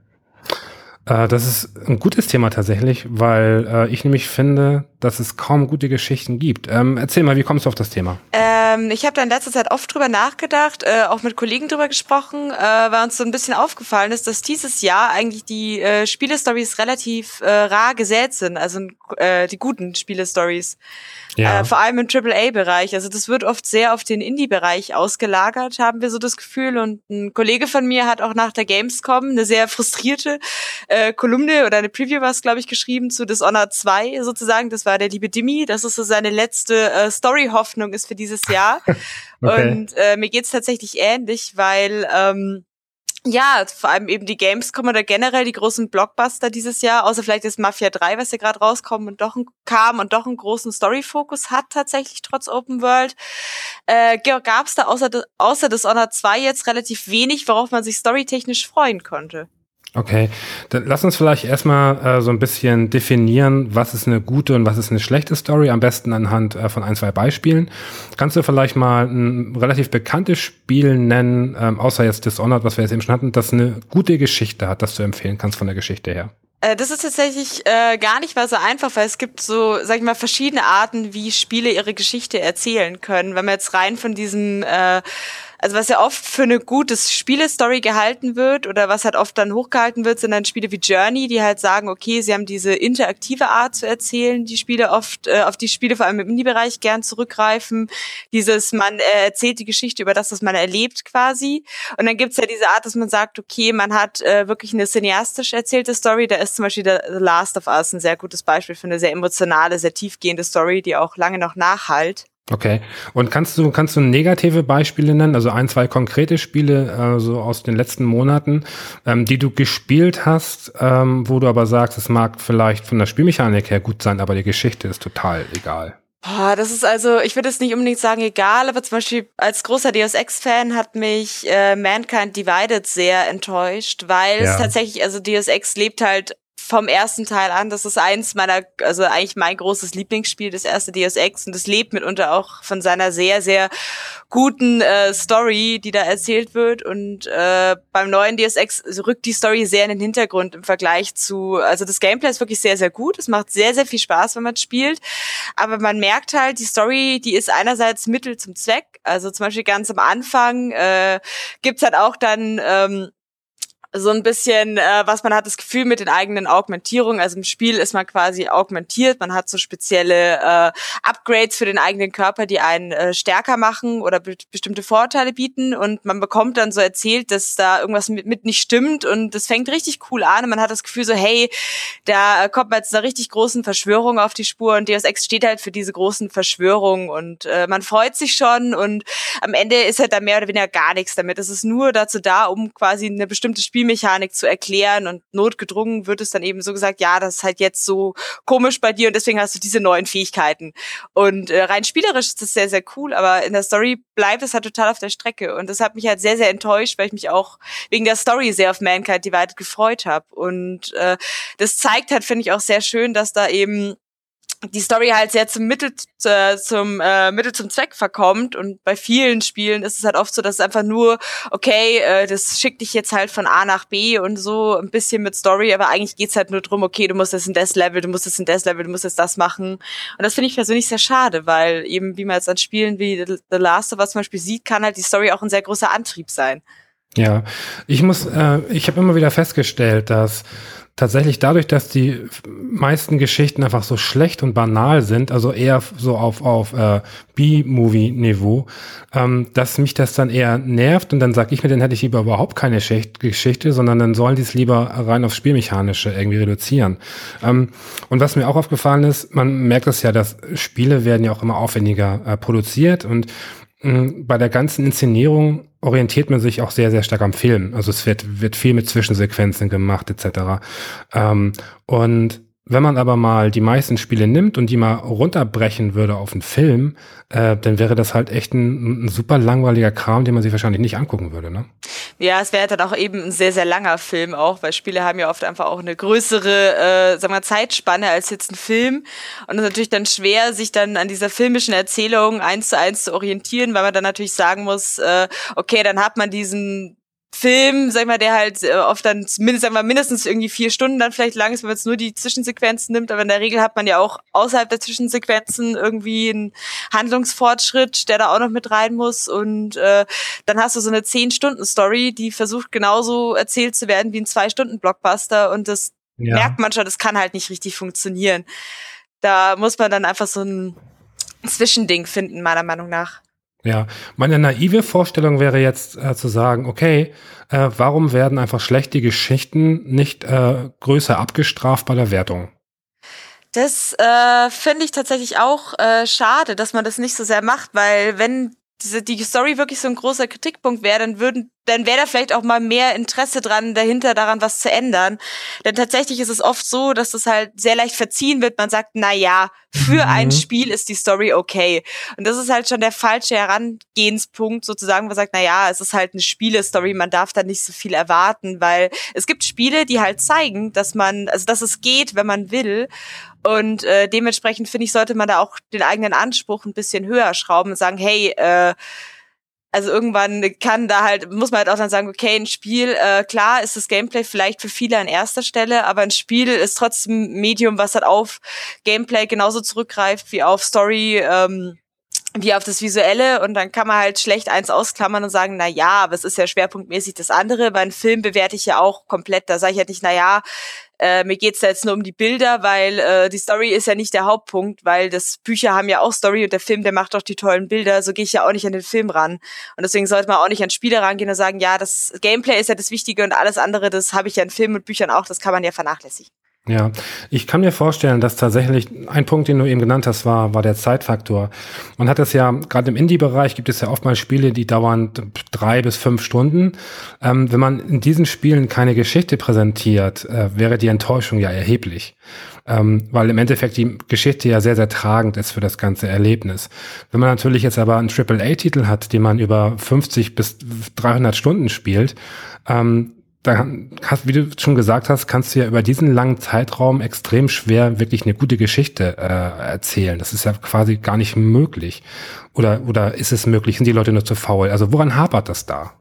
Äh, das ist ein gutes Thema tatsächlich, weil äh, ich nämlich finde, dass es kaum gute Geschichten gibt. Ähm, erzähl mal, wie kommst du auf das Thema? Ähm, ich habe da in letzter Zeit oft drüber nachgedacht, äh, auch mit Kollegen drüber gesprochen, äh, weil uns so ein bisschen aufgefallen ist, dass dieses Jahr eigentlich die äh, Spielestories relativ äh, rar gesät sind, also äh, die guten Spielestories. Ja. Äh, vor allem im AAA-Bereich. Also das wird oft sehr auf den Indie-Bereich ausgelagert, haben wir so das Gefühl. Und ein Kollege von mir hat auch nach der Gamescom eine sehr frustrierte äh, Kolumne oder eine Preview war es, glaube ich, geschrieben zu Dishonored 2 sozusagen. Das war der liebe Dimmy. Das ist so seine letzte äh, Story-Hoffnung ist für dieses Jahr. *laughs* okay. Und äh, mir geht's tatsächlich ähnlich, weil ähm, ja, vor allem eben die Gamescom oder generell die großen Blockbuster dieses Jahr, außer vielleicht das Mafia 3, was ja gerade rauskommt und doch ein, kam und doch einen großen Story-Fokus hat tatsächlich trotz Open World. Äh, Gab es da außer, außer das Honor 2 jetzt relativ wenig, worauf man sich storytechnisch freuen konnte? Okay, dann lass uns vielleicht erstmal äh, so ein bisschen definieren, was ist eine gute und was ist eine schlechte Story, am besten anhand äh, von ein, zwei Beispielen. Kannst du vielleicht mal ein relativ bekanntes Spiel nennen, ähm, außer jetzt Dishonored, was wir jetzt eben schon hatten, das eine gute Geschichte hat, das du empfehlen kannst von der Geschichte her? Äh, das ist tatsächlich äh, gar nicht mal so einfach, weil es gibt so, sag ich mal, verschiedene Arten, wie Spiele ihre Geschichte erzählen können. Wenn man jetzt rein von diesem äh, also was ja oft für eine gute Spielestory gehalten wird oder was halt oft dann hochgehalten wird, sind dann Spiele wie Journey, die halt sagen, okay, sie haben diese interaktive Art zu erzählen, die Spiele oft, äh, auf die Spiele vor allem im Indie-Bereich gern zurückgreifen. Dieses, man äh, erzählt die Geschichte über das, was man erlebt quasi. Und dann gibt's ja diese Art, dass man sagt, okay, man hat äh, wirklich eine cineastisch erzählte Story. Da ist zum Beispiel The Last of Us ein sehr gutes Beispiel für eine sehr emotionale, sehr tiefgehende Story, die auch lange noch nachhalt. Okay. Und kannst du, kannst du negative Beispiele nennen, also ein, zwei konkrete Spiele, äh, so aus den letzten Monaten, ähm, die du gespielt hast, ähm, wo du aber sagst, es mag vielleicht von der Spielmechanik her gut sein, aber die Geschichte ist total egal. Boah, das ist also, ich würde es nicht unbedingt sagen egal, aber zum Beispiel als großer Deus Ex-Fan hat mich äh, Mankind Divided sehr enttäuscht, weil ja. es tatsächlich, also Deus Ex lebt halt vom ersten Teil an. Das ist eins meiner, also eigentlich mein großes Lieblingsspiel, das erste Deus Ex. Und es lebt mitunter auch von seiner sehr, sehr guten äh, Story, die da erzählt wird. Und äh, beim neuen Deus Ex rückt die Story sehr in den Hintergrund im Vergleich zu, also das Gameplay ist wirklich sehr, sehr gut. Es macht sehr, sehr viel Spaß, wenn man spielt. Aber man merkt halt, die Story, die ist einerseits Mittel zum Zweck. Also zum Beispiel ganz am Anfang äh, gibt's halt auch dann ähm, so ein bisschen, äh, was man hat das Gefühl mit den eigenen Augmentierungen. Also im Spiel ist man quasi augmentiert. Man hat so spezielle äh, Upgrades für den eigenen Körper, die einen äh, stärker machen oder be bestimmte Vorteile bieten. Und man bekommt dann so erzählt, dass da irgendwas mit, mit nicht stimmt. Und das fängt richtig cool an. Und man hat das Gefühl so, hey, da kommt man jetzt einer richtig großen Verschwörung auf die Spur. Und Deus Ex steht halt für diese großen Verschwörungen. Und äh, man freut sich schon. Und am Ende ist halt da mehr oder weniger gar nichts damit. Es ist nur dazu da, um quasi eine bestimmte Spiel Spielmechanik zu erklären und notgedrungen wird es dann eben so gesagt, ja, das ist halt jetzt so komisch bei dir und deswegen hast du diese neuen Fähigkeiten. Und äh, rein spielerisch ist das sehr, sehr cool, aber in der Story bleibt es halt total auf der Strecke und das hat mich halt sehr, sehr enttäuscht, weil ich mich auch wegen der Story sehr auf Mankind Divided gefreut habe und äh, das zeigt halt, finde ich, auch sehr schön, dass da eben die Story halt sehr zum Mittel äh, zum äh, Mittel zum Zweck verkommt. Und bei vielen Spielen ist es halt oft so, dass es einfach nur okay, äh, das schickt dich jetzt halt von A nach B und so ein bisschen mit Story, aber eigentlich geht's halt nur drum, okay, du musst das in das Level, du musst das in das Level, du musst jetzt das machen. Und das finde ich persönlich sehr schade, weil eben wie man jetzt an Spielen wie The Last of Us zum Beispiel sieht, kann halt die Story auch ein sehr großer Antrieb sein. Ja, ich muss, äh, ich habe immer wieder festgestellt, dass tatsächlich dadurch, dass die meisten Geschichten einfach so schlecht und banal sind, also eher so auf, auf äh, B-Movie-Niveau, ähm, dass mich das dann eher nervt und dann sage ich mir, dann hätte ich lieber überhaupt keine Schicht Geschichte, sondern dann sollen die es lieber rein aufs Spielmechanische irgendwie reduzieren. Ähm, und was mir auch aufgefallen ist, man merkt es ja, dass Spiele werden ja auch immer aufwendiger äh, produziert und bei der ganzen Inszenierung orientiert man sich auch sehr, sehr stark am Film. Also es wird, wird viel mit Zwischensequenzen gemacht, etc. Ähm, und wenn man aber mal die meisten Spiele nimmt und die mal runterbrechen würde auf einen Film, äh, dann wäre das halt echt ein, ein, super langweiliger Kram, den man sich wahrscheinlich nicht angucken würde, ne? Ja, es wäre dann auch eben ein sehr, sehr langer Film auch, weil Spiele haben ja oft einfach auch eine größere, äh, sagen wir, Zeitspanne als jetzt ein Film. Und es ist natürlich dann schwer, sich dann an dieser filmischen Erzählung eins zu eins zu orientieren, weil man dann natürlich sagen muss, äh, okay, dann hat man diesen Film, sag mal, der halt äh, oft dann mindestens, sag mal, mindestens irgendwie vier Stunden dann vielleicht lang ist, wenn man jetzt nur die Zwischensequenzen nimmt, aber in der Regel hat man ja auch außerhalb der Zwischensequenzen irgendwie einen Handlungsfortschritt, der da auch noch mit rein muss und äh, dann hast du so eine zehn Stunden Story, die versucht genauso erzählt zu werden wie ein zwei Stunden Blockbuster und das ja. merkt man schon, das kann halt nicht richtig funktionieren. Da muss man dann einfach so ein Zwischending finden, meiner Meinung nach. Ja, meine naive Vorstellung wäre jetzt äh, zu sagen, okay, äh, warum werden einfach schlechte Geschichten nicht äh, größer abgestraft bei der Wertung? Das äh, finde ich tatsächlich auch äh, schade, dass man das nicht so sehr macht, weil wenn diese, die Story wirklich so ein großer Kritikpunkt wäre, dann würden, dann wäre da vielleicht auch mal mehr Interesse dran, dahinter daran was zu ändern. Denn tatsächlich ist es oft so, dass das halt sehr leicht verziehen wird. Man sagt, na ja, für mhm. ein Spiel ist die Story okay. Und das ist halt schon der falsche Herangehenspunkt sozusagen. Man sagt, na ja, es ist halt eine Spielestory. Man darf da nicht so viel erwarten, weil es gibt Spiele, die halt zeigen, dass man, also dass es geht, wenn man will. Und äh, dementsprechend finde ich, sollte man da auch den eigenen Anspruch ein bisschen höher schrauben und sagen, hey, äh, also irgendwann kann da halt, muss man halt auch dann sagen, okay, ein Spiel, äh, klar ist das Gameplay vielleicht für viele an erster Stelle, aber ein Spiel ist trotzdem Medium, was halt auf Gameplay genauso zurückgreift wie auf Story, ähm, wie auf das Visuelle und dann kann man halt schlecht eins ausklammern und sagen, na ja, aber es ist ja schwerpunktmäßig das andere. Bei einem Film bewerte ich ja auch komplett. Da sage ich halt nicht, na ja, äh, mir geht's da jetzt nur um die Bilder, weil äh, die Story ist ja nicht der Hauptpunkt, weil das Bücher haben ja auch Story und der Film, der macht doch die tollen Bilder. So gehe ich ja auch nicht an den Film ran. Und deswegen sollte man auch nicht an Spiele rangehen und sagen, ja, das Gameplay ist ja das Wichtige und alles andere, das habe ich ja in Filmen und Büchern auch, das kann man ja vernachlässigen. Ja, ich kann mir vorstellen, dass tatsächlich ein Punkt, den du eben genannt hast, war, war der Zeitfaktor. Man hat es ja, gerade im Indie-Bereich gibt es ja oftmals Spiele, die dauern drei bis fünf Stunden. Ähm, wenn man in diesen Spielen keine Geschichte präsentiert, äh, wäre die Enttäuschung ja erheblich. Ähm, weil im Endeffekt die Geschichte ja sehr, sehr tragend ist für das ganze Erlebnis. Wenn man natürlich jetzt aber einen AAA-Titel hat, den man über 50 bis 300 Stunden spielt, ähm, da hast, wie du schon gesagt hast, kannst du ja über diesen langen Zeitraum extrem schwer wirklich eine gute Geschichte äh, erzählen. Das ist ja quasi gar nicht möglich. Oder, oder ist es möglich? Sind die Leute nur zu faul? Also woran hapert das da?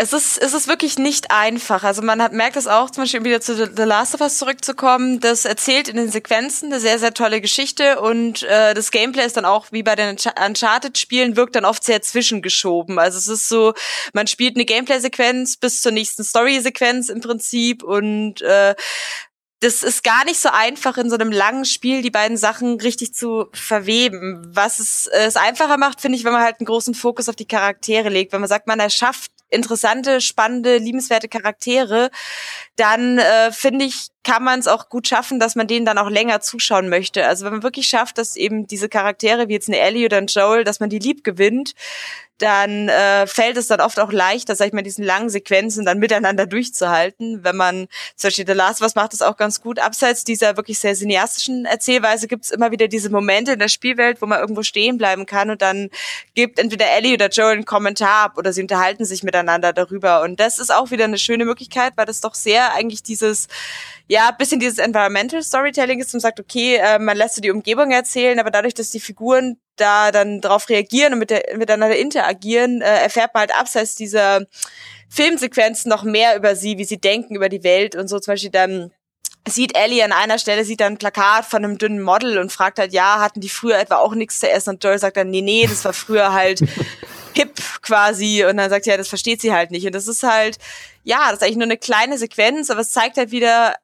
Es ist, es ist wirklich nicht einfach. Also man hat, merkt es auch, zum Beispiel wieder zu The Last of Us zurückzukommen. Das erzählt in den Sequenzen eine sehr, sehr tolle Geschichte und äh, das Gameplay ist dann auch, wie bei den Uncharted-Spielen, wirkt dann oft sehr zwischengeschoben. Also es ist so, man spielt eine Gameplay-Sequenz bis zur nächsten Story-Sequenz im Prinzip und äh, das ist gar nicht so einfach in so einem langen Spiel die beiden Sachen richtig zu verweben. Was es, äh, es einfacher macht, finde ich, wenn man halt einen großen Fokus auf die Charaktere legt. Wenn man sagt, man erschafft interessante, spannende, liebenswerte Charaktere, dann äh, finde ich, kann man es auch gut schaffen, dass man denen dann auch länger zuschauen möchte. Also wenn man wirklich schafft, dass eben diese Charaktere wie jetzt eine Ellie oder ein Joel, dass man die lieb gewinnt, dann äh, fällt es dann oft auch leichter, sag ich mal, diesen langen Sequenzen dann miteinander durchzuhalten. Wenn man zum Beispiel The Last was macht das auch ganz gut. Abseits dieser wirklich sehr cineastischen Erzählweise gibt es immer wieder diese Momente in der Spielwelt, wo man irgendwo stehen bleiben kann und dann gibt entweder Ellie oder Joel einen Kommentar ab oder sie unterhalten sich miteinander darüber. Und das ist auch wieder eine schöne Möglichkeit, weil das doch sehr eigentlich dieses ja, bisschen dieses Environmental Storytelling ist und sagt, okay, äh, man lässt so die Umgebung erzählen, aber dadurch, dass die Figuren da dann drauf reagieren und mit der, miteinander interagieren, äh, erfährt man halt abseits dieser Filmsequenzen noch mehr über sie, wie sie denken über die Welt und so zum Beispiel dann sieht Ellie an einer Stelle, sieht dann ein Plakat von einem dünnen Model und fragt halt, ja, hatten die früher etwa auch nichts zu essen? Und Joel sagt dann, nee, nee, das war früher halt *laughs* hip quasi. Und dann sagt sie, ja, das versteht sie halt nicht. Und das ist halt, ja, das ist eigentlich nur eine kleine Sequenz, aber es zeigt halt wieder,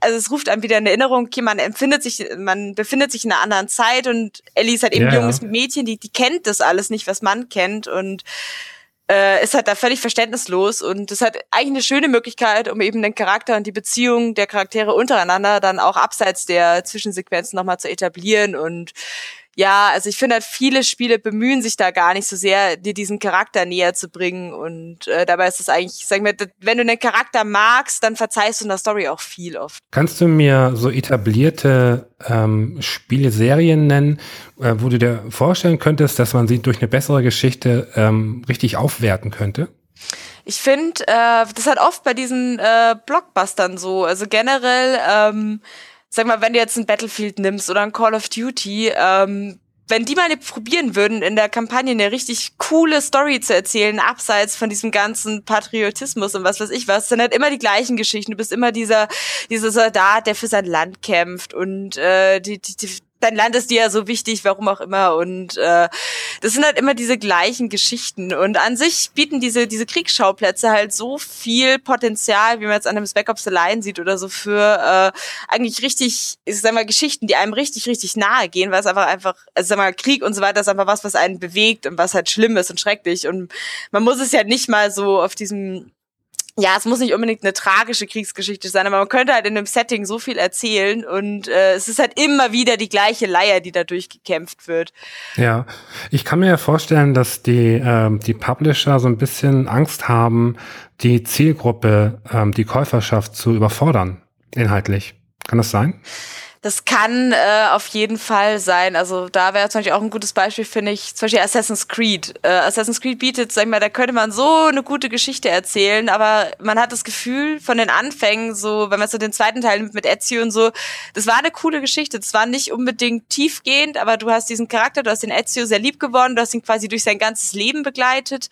also es ruft einem wieder in Erinnerung, okay, man empfindet sich, man befindet sich in einer anderen Zeit und Ellie ist halt eben ja, ein junges. Mädchen, die, die kennt das alles nicht, was man kennt und äh, ist halt da völlig verständnislos und das hat eigentlich eine schöne Möglichkeit, um eben den Charakter und die Beziehung der Charaktere untereinander dann auch abseits der Zwischensequenzen nochmal zu etablieren und ja, also ich finde halt, viele Spiele bemühen sich da gar nicht so sehr, dir diesen Charakter näher zu bringen. Und äh, dabei ist es eigentlich, sag ich mal, wenn du einen Charakter magst, dann verzeihst du in der Story auch viel oft. Kannst du mir so etablierte ähm, Spieleserien nennen, äh, wo du dir vorstellen könntest, dass man sie durch eine bessere Geschichte ähm, richtig aufwerten könnte? Ich finde, äh, das hat oft bei diesen äh, Blockbustern so. Also generell ähm, sag mal, wenn du jetzt ein Battlefield nimmst oder ein Call of Duty, ähm, wenn die mal probieren würden, in der Kampagne eine richtig coole Story zu erzählen, abseits von diesem ganzen Patriotismus und was weiß ich was, dann halt immer die gleichen Geschichten. Du bist immer dieser, dieser Soldat, der für sein Land kämpft und äh, die, die, die dein Land ist dir ja so wichtig, warum auch immer. Und äh, das sind halt immer diese gleichen Geschichten. Und an sich bieten diese, diese Kriegsschauplätze halt so viel Potenzial, wie man jetzt an einem Spec Ops the Line sieht oder so, für äh, eigentlich richtig, ich sag mal, Geschichten, die einem richtig, richtig nahe gehen, weil es einfach einfach, also sag mal, Krieg und so weiter ist einfach was, was einen bewegt und was halt schlimm ist und schrecklich. Und man muss es ja nicht mal so auf diesem ja, es muss nicht unbedingt eine tragische Kriegsgeschichte sein, aber man könnte halt in einem Setting so viel erzählen und äh, es ist halt immer wieder die gleiche Leier, die da durchgekämpft wird. Ja, ich kann mir ja vorstellen, dass die, ähm, die Publisher so ein bisschen Angst haben, die Zielgruppe, ähm, die Käuferschaft zu überfordern, inhaltlich. Kann das sein? Das kann äh, auf jeden Fall sein. Also da wäre zum Beispiel auch ein gutes Beispiel, finde ich, zum Beispiel Assassin's Creed. Äh, Assassin's Creed bietet, sag ich mal, da könnte man so eine gute Geschichte erzählen, aber man hat das Gefühl von den Anfängen, so, wenn man so den zweiten Teil nimmt mit Ezio und so, das war eine coole Geschichte. Das war nicht unbedingt tiefgehend, aber du hast diesen Charakter, du hast den Ezio sehr lieb geworden, du hast ihn quasi durch sein ganzes Leben begleitet.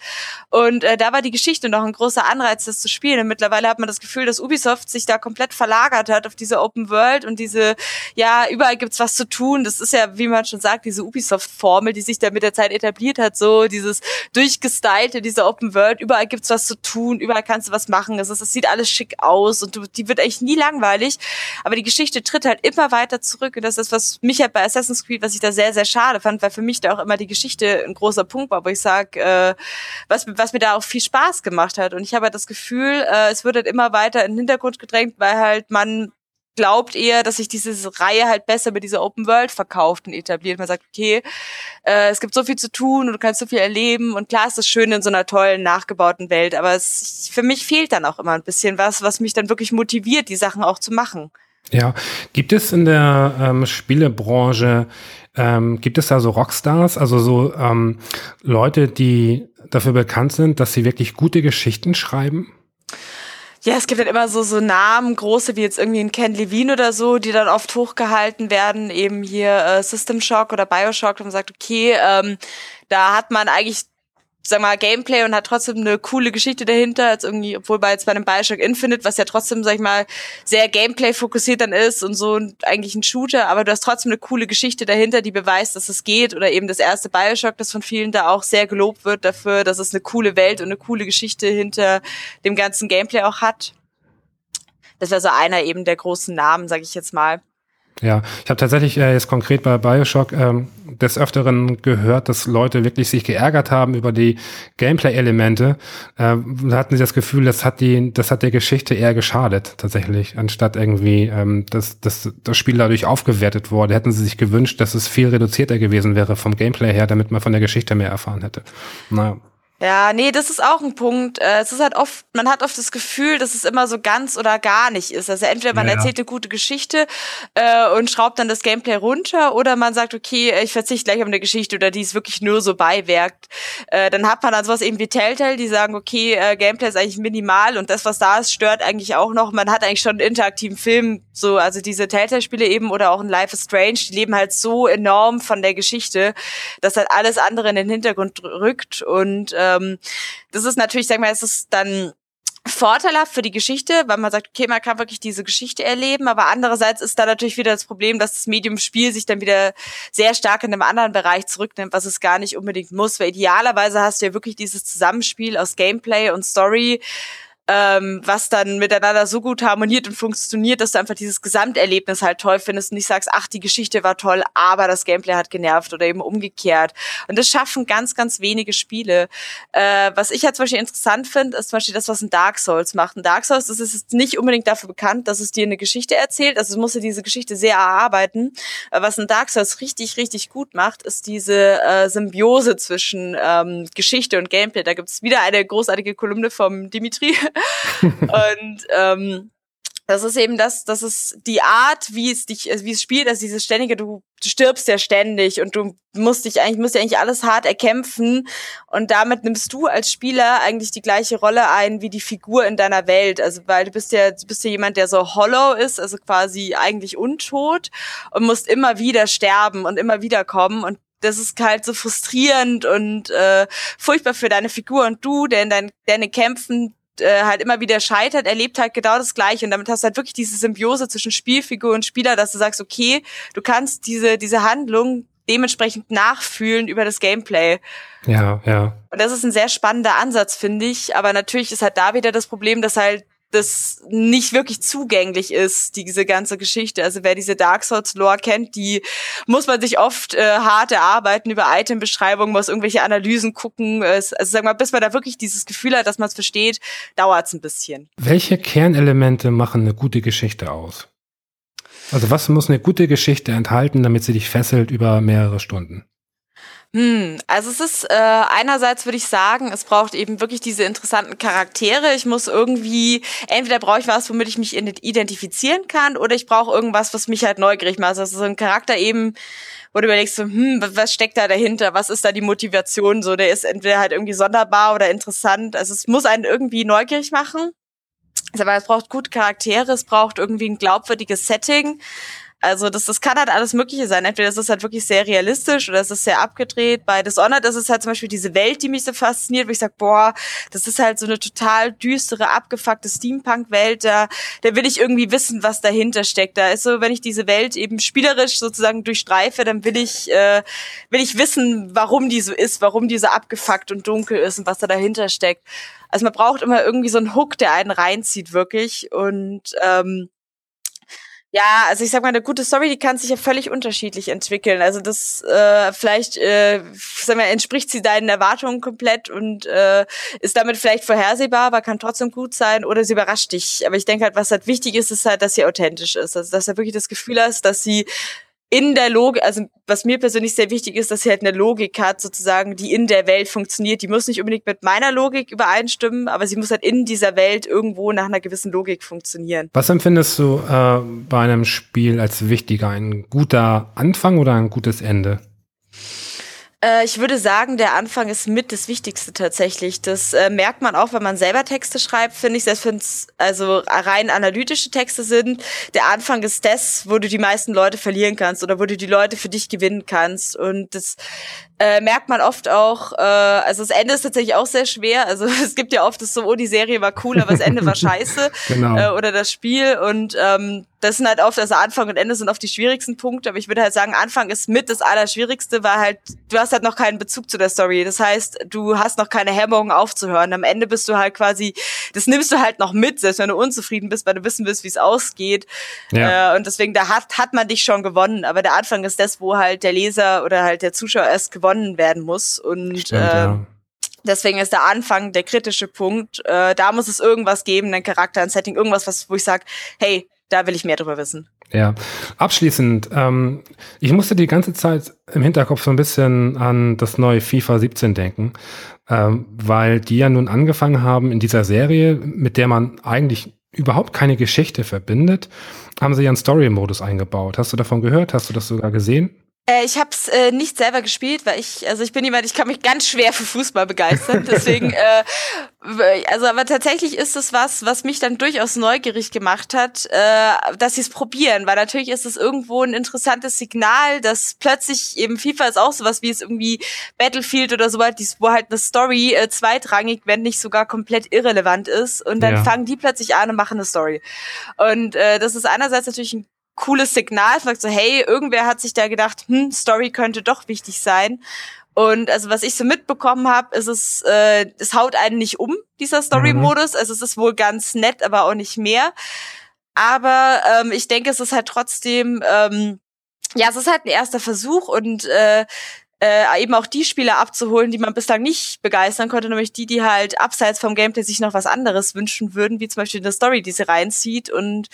Und äh, da war die Geschichte noch ein großer Anreiz, das zu spielen. Und mittlerweile hat man das Gefühl, dass Ubisoft sich da komplett verlagert hat auf diese Open World und diese ja, überall gibt's was zu tun. Das ist ja, wie man schon sagt, diese Ubisoft-Formel, die sich da mit der Zeit etabliert hat, so dieses durchgestylte, diese Open World, überall gibt's was zu tun, überall kannst du was machen. Es, es sieht alles schick aus und du, die wird eigentlich nie langweilig. Aber die Geschichte tritt halt immer weiter zurück. Und das ist, was mich halt bei Assassin's Creed, was ich da sehr, sehr schade fand, weil für mich da auch immer die Geschichte ein großer Punkt war, wo ich sage, äh, was, was mir da auch viel Spaß gemacht hat. Und ich habe halt das Gefühl, äh, es wird halt immer weiter in den Hintergrund gedrängt, weil halt man glaubt eher, dass sich diese Reihe halt besser mit dieser Open World verkauft und etabliert. Man sagt, okay, äh, es gibt so viel zu tun und du kannst so viel erleben und klar ist das schön in so einer tollen, nachgebauten Welt, aber es, für mich fehlt dann auch immer ein bisschen was, was mich dann wirklich motiviert, die Sachen auch zu machen. Ja, gibt es in der ähm, Spielebranche, ähm, gibt es da so Rockstars, also so ähm, Leute, die dafür bekannt sind, dass sie wirklich gute Geschichten schreiben? Ja, es gibt dann immer so, so Namen, große wie jetzt irgendwie ein Ken Levine oder so, die dann oft hochgehalten werden, eben hier äh, System Shock oder Bioshock, und man sagt, okay, ähm, da hat man eigentlich sag mal, Gameplay und hat trotzdem eine coole Geschichte dahinter, als irgendwie, obwohl bei jetzt bei einem Bioshock Infinite, was ja trotzdem, sag ich mal, sehr Gameplay-fokussiert dann ist und so und eigentlich ein Shooter, aber du hast trotzdem eine coole Geschichte dahinter, die beweist, dass es geht. Oder eben das erste Bioshock, das von vielen da auch sehr gelobt wird dafür, dass es eine coole Welt und eine coole Geschichte hinter dem ganzen Gameplay auch hat. Das wäre so einer eben der großen Namen, sag ich jetzt mal. Ja, ich habe tatsächlich äh, jetzt konkret bei Bioshock ähm, des Öfteren gehört, dass Leute wirklich sich geärgert haben über die Gameplay-Elemente. Äh, da hatten sie das Gefühl, das hat die, das hat der Geschichte eher geschadet tatsächlich, anstatt irgendwie, ähm, dass, dass das Spiel dadurch aufgewertet wurde. Hätten sie sich gewünscht, dass es viel reduzierter gewesen wäre vom Gameplay her, damit man von der Geschichte mehr erfahren hätte. Naja. Ja, nee, das ist auch ein Punkt. Äh, es ist halt oft, man hat oft das Gefühl, dass es immer so ganz oder gar nicht ist. Also entweder man ja, erzählt eine gute Geschichte äh, und schraubt dann das Gameplay runter oder man sagt, okay, ich verzichte gleich auf eine Geschichte oder die ist wirklich nur so Beiwerk. Äh, dann hat man dann sowas eben wie Telltale, die sagen, okay, äh, Gameplay ist eigentlich minimal und das, was da ist, stört eigentlich auch noch. Man hat eigentlich schon einen interaktiven Film, so, also diese Telltale-Spiele eben oder auch in Life is Strange, die leben halt so enorm von der Geschichte, dass halt alles andere in den Hintergrund rückt. Und ähm, das ist natürlich, sag mal, es ist dann vorteilhaft für die Geschichte, weil man sagt, okay, man kann wirklich diese Geschichte erleben, aber andererseits ist da natürlich wieder das Problem, dass das Medium Spiel sich dann wieder sehr stark in einem anderen Bereich zurücknimmt, was es gar nicht unbedingt muss, weil idealerweise hast du ja wirklich dieses Zusammenspiel aus Gameplay und Story, ähm, was dann miteinander so gut harmoniert und funktioniert, dass du einfach dieses Gesamterlebnis halt toll findest und nicht sagst, ach, die Geschichte war toll, aber das Gameplay hat genervt oder eben umgekehrt. Und das schaffen ganz, ganz wenige Spiele. Äh, was ich halt zum Beispiel interessant finde, ist zum Beispiel das, was ein Dark Souls macht. Ein Dark Souls das ist nicht unbedingt dafür bekannt, dass es dir eine Geschichte erzählt, also es musst du diese Geschichte sehr erarbeiten. Was ein Dark Souls richtig, richtig gut macht, ist diese äh, Symbiose zwischen ähm, Geschichte und Gameplay. Da gibt's wieder eine großartige Kolumne vom Dimitri, *laughs* und ähm, das ist eben das, das ist die Art, wie es dich, wie es spielt, dass dieses ständige, du, stirbst ja ständig und du musst dich eigentlich, musst ja eigentlich alles hart erkämpfen und damit nimmst du als Spieler eigentlich die gleiche Rolle ein wie die Figur in deiner Welt. Also weil du bist ja, du bist ja jemand, der so hollow ist, also quasi eigentlich untot und musst immer wieder sterben und immer wieder kommen und das ist halt so frustrierend und äh, furchtbar für deine Figur und du, der in dein, deine Kämpfen äh, halt immer wieder scheitert, erlebt halt genau das Gleiche. Und damit hast du halt wirklich diese Symbiose zwischen Spielfigur und Spieler, dass du sagst, okay, du kannst diese, diese Handlung dementsprechend nachfühlen über das Gameplay. Ja, ja. Und das ist ein sehr spannender Ansatz, finde ich. Aber natürlich ist halt da wieder das Problem, dass halt das nicht wirklich zugänglich ist, diese ganze Geschichte. Also wer diese Dark Souls Lore kennt, die muss man sich oft äh, hart erarbeiten über Itembeschreibungen, muss irgendwelche Analysen gucken. Also sag mal, bis man da wirklich dieses Gefühl hat, dass man es versteht, dauert es ein bisschen. Welche Kernelemente machen eine gute Geschichte aus? Also was muss eine gute Geschichte enthalten, damit sie dich fesselt über mehrere Stunden? Hm, also es ist äh, einerseits würde ich sagen, es braucht eben wirklich diese interessanten Charaktere. Ich muss irgendwie, entweder brauche ich was, womit ich mich identifizieren kann, oder ich brauche irgendwas, was mich halt neugierig macht. Also so ein Charakter eben, wo du überlegst, so, hm, was steckt da dahinter? Was ist da die Motivation? So, der ist entweder halt irgendwie sonderbar oder interessant. Also es muss einen irgendwie neugierig machen. Aber es braucht gute Charaktere, es braucht irgendwie ein glaubwürdiges Setting. Also das, das kann halt alles Mögliche sein. Entweder das ist halt wirklich sehr realistisch oder es ist sehr abgedreht. Bei Dishonored ist es halt zum Beispiel diese Welt, die mich so fasziniert, wo ich sage, boah, das ist halt so eine total düstere, abgefuckte Steampunk-Welt. Da, da will ich irgendwie wissen, was dahinter steckt. Da ist so, wenn ich diese Welt eben spielerisch sozusagen durchstreife, dann will ich, äh, will ich wissen, warum die so ist, warum die so abgefuckt und dunkel ist und was da dahinter steckt. Also man braucht immer irgendwie so einen Hook, der einen reinzieht, wirklich. Und ähm, ja, also ich sag mal, eine gute Story, die kann sich ja völlig unterschiedlich entwickeln. Also das äh, vielleicht, äh, sag mal, entspricht sie deinen Erwartungen komplett und äh, ist damit vielleicht vorhersehbar, aber kann trotzdem gut sein oder sie überrascht dich. Aber ich denke halt, was halt wichtig ist, ist halt, dass sie authentisch ist. Also dass du wirklich das Gefühl hast, dass sie in der Logik, also was mir persönlich sehr wichtig ist, dass sie halt eine Logik hat, sozusagen, die in der Welt funktioniert. Die muss nicht unbedingt mit meiner Logik übereinstimmen, aber sie muss halt in dieser Welt irgendwo nach einer gewissen Logik funktionieren. Was empfindest du äh, bei einem Spiel als wichtiger? Ein guter Anfang oder ein gutes Ende? Äh, ich würde sagen, der Anfang ist mit das Wichtigste tatsächlich. Das äh, merkt man auch, wenn man selber Texte schreibt, finde ich, selbst wenn es also rein analytische Texte sind. Der Anfang ist das, wo du die meisten Leute verlieren kannst oder wo du die Leute für dich gewinnen kannst. Und das äh, merkt man oft auch, äh, also das Ende ist tatsächlich auch sehr schwer. Also *laughs* es gibt ja oft das so, oh, die Serie war cool, aber das Ende war *laughs* scheiße. genau. Äh, oder das Spiel. Und ähm, das sind halt oft, also Anfang und Ende sind oft die schwierigsten Punkte, aber ich würde halt sagen, Anfang ist mit das Allerschwierigste, weil halt, du hast halt noch keinen Bezug zu der Story. Das heißt, du hast noch keine Hemmungen aufzuhören. Am Ende bist du halt quasi, das nimmst du halt noch mit, selbst wenn du unzufrieden bist, weil du wissen willst, wie es ausgeht. Ja. Äh, und deswegen, da hat, hat man dich schon gewonnen. Aber der Anfang ist das, wo halt der Leser oder halt der Zuschauer erst gewonnen werden muss. Und Stimmt, äh, ja. Deswegen ist der Anfang der kritische Punkt. Äh, da muss es irgendwas geben, ein Charakter, ein Setting, irgendwas, was, wo ich sage, hey, da will ich mehr drüber wissen. Ja, abschließend, ähm, ich musste die ganze Zeit im Hinterkopf so ein bisschen an das neue FIFA 17 denken, ähm, weil die ja nun angefangen haben in dieser Serie, mit der man eigentlich überhaupt keine Geschichte verbindet, haben sie ja einen Story-Modus eingebaut. Hast du davon gehört? Hast du das sogar gesehen? Äh, ich habe es äh, nicht selber gespielt, weil ich, also ich bin jemand, ich kann mich ganz schwer für Fußball begeistern. *laughs* Deswegen, äh, also aber tatsächlich ist es was, was mich dann durchaus neugierig gemacht hat, äh, dass sie es probieren, weil natürlich ist es irgendwo ein interessantes Signal, dass plötzlich eben FIFA ist auch sowas wie es irgendwie Battlefield oder so weiter, wo halt eine Story äh, zweitrangig, wenn nicht sogar komplett irrelevant ist und dann ja. fangen die plötzlich an und machen eine Story. Und äh, das ist einerseits natürlich ein cooles Signal, sagt so, hey, irgendwer hat sich da gedacht, hm, Story könnte doch wichtig sein. Und also was ich so mitbekommen habe, ist es, äh, es haut einen nicht um, dieser Story-Modus. Mhm. Also es ist wohl ganz nett, aber auch nicht mehr. Aber ähm, ich denke, es ist halt trotzdem, ähm, ja, es ist halt ein erster Versuch und äh, äh, eben auch die Spieler abzuholen, die man bislang nicht begeistern konnte, nämlich die, die halt abseits vom Gameplay sich noch was anderes wünschen würden, wie zum Beispiel eine Story, die sie reinzieht. Und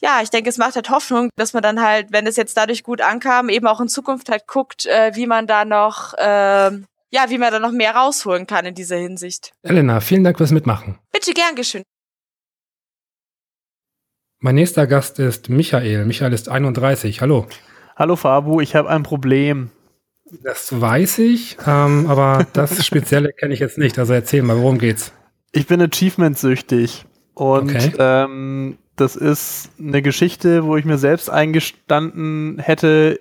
ja, ich denke, es macht halt Hoffnung, dass man dann halt, wenn es jetzt dadurch gut ankam, eben auch in Zukunft halt guckt, äh, wie man da noch, äh, ja, wie man da noch mehr rausholen kann in dieser Hinsicht. Elena, vielen Dank fürs Mitmachen. Bitte gern geschehen. Mein nächster Gast ist Michael. Michael ist 31. Hallo. Hallo Fabu, ich habe ein Problem. Das weiß ich, ähm, aber das *laughs* Spezielle kenne ich jetzt nicht. Also erzähl mal, worum geht's? Ich bin achievement-süchtig und okay. ähm, das ist eine Geschichte, wo ich mir selbst eingestanden hätte,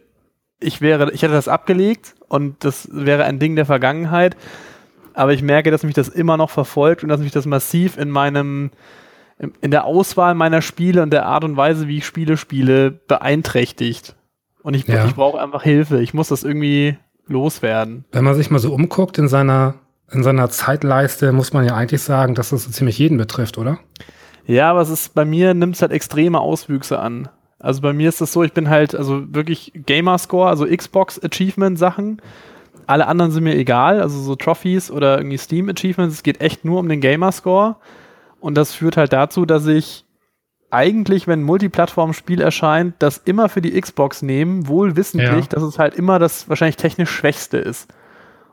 ich wäre, ich hätte das abgelegt und das wäre ein Ding der Vergangenheit. Aber ich merke, dass mich das immer noch verfolgt und dass mich das massiv in meinem, in der Auswahl meiner Spiele und der Art und Weise, wie ich Spiele spiele, beeinträchtigt. Und ich, ja. ich brauche einfach Hilfe. Ich muss das irgendwie loswerden. Wenn man sich mal so umguckt in seiner, in seiner Zeitleiste, muss man ja eigentlich sagen, dass das so ziemlich jeden betrifft, oder? Ja, aber es ist, bei mir nimmt es halt extreme Auswüchse an. Also bei mir ist das so, ich bin halt, also wirklich Gamerscore, also Xbox Achievement Sachen. Alle anderen sind mir egal, also so Trophies oder irgendwie Steam Achievements. Es geht echt nur um den Gamerscore. Und das führt halt dazu, dass ich eigentlich, wenn ein Multiplattform-Spiel erscheint, das immer für die Xbox nehmen, wohl wissentlich, ja. dass es halt immer das wahrscheinlich technisch Schwächste ist.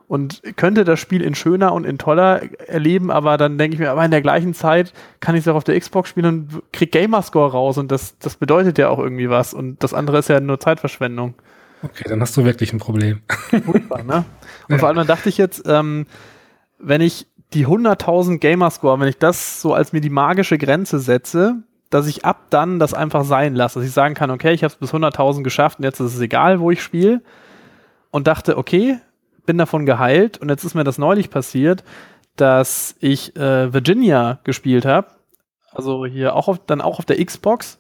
Und könnte das Spiel in schöner und in toller erleben, aber dann denke ich mir, aber in der gleichen Zeit kann ich es auch auf der Xbox spielen und krieg Gamerscore raus und das, das bedeutet ja auch irgendwie was. Und das andere ist ja nur Zeitverschwendung. Okay, dann hast du wirklich ein Problem. Furchtbar, ne? *laughs* Und ja. vor allem dann dachte ich jetzt, ähm, wenn ich die 100.000 Gamerscore, wenn ich das so als mir die magische Grenze setze, dass ich ab dann das einfach sein lasse. Dass ich sagen kann, okay, ich habe es bis 100.000 geschafft und jetzt ist es egal, wo ich spiele. Und dachte, okay, bin davon geheilt. Und jetzt ist mir das neulich passiert, dass ich äh, Virginia gespielt habe. Also hier auch auf, dann auch auf der Xbox.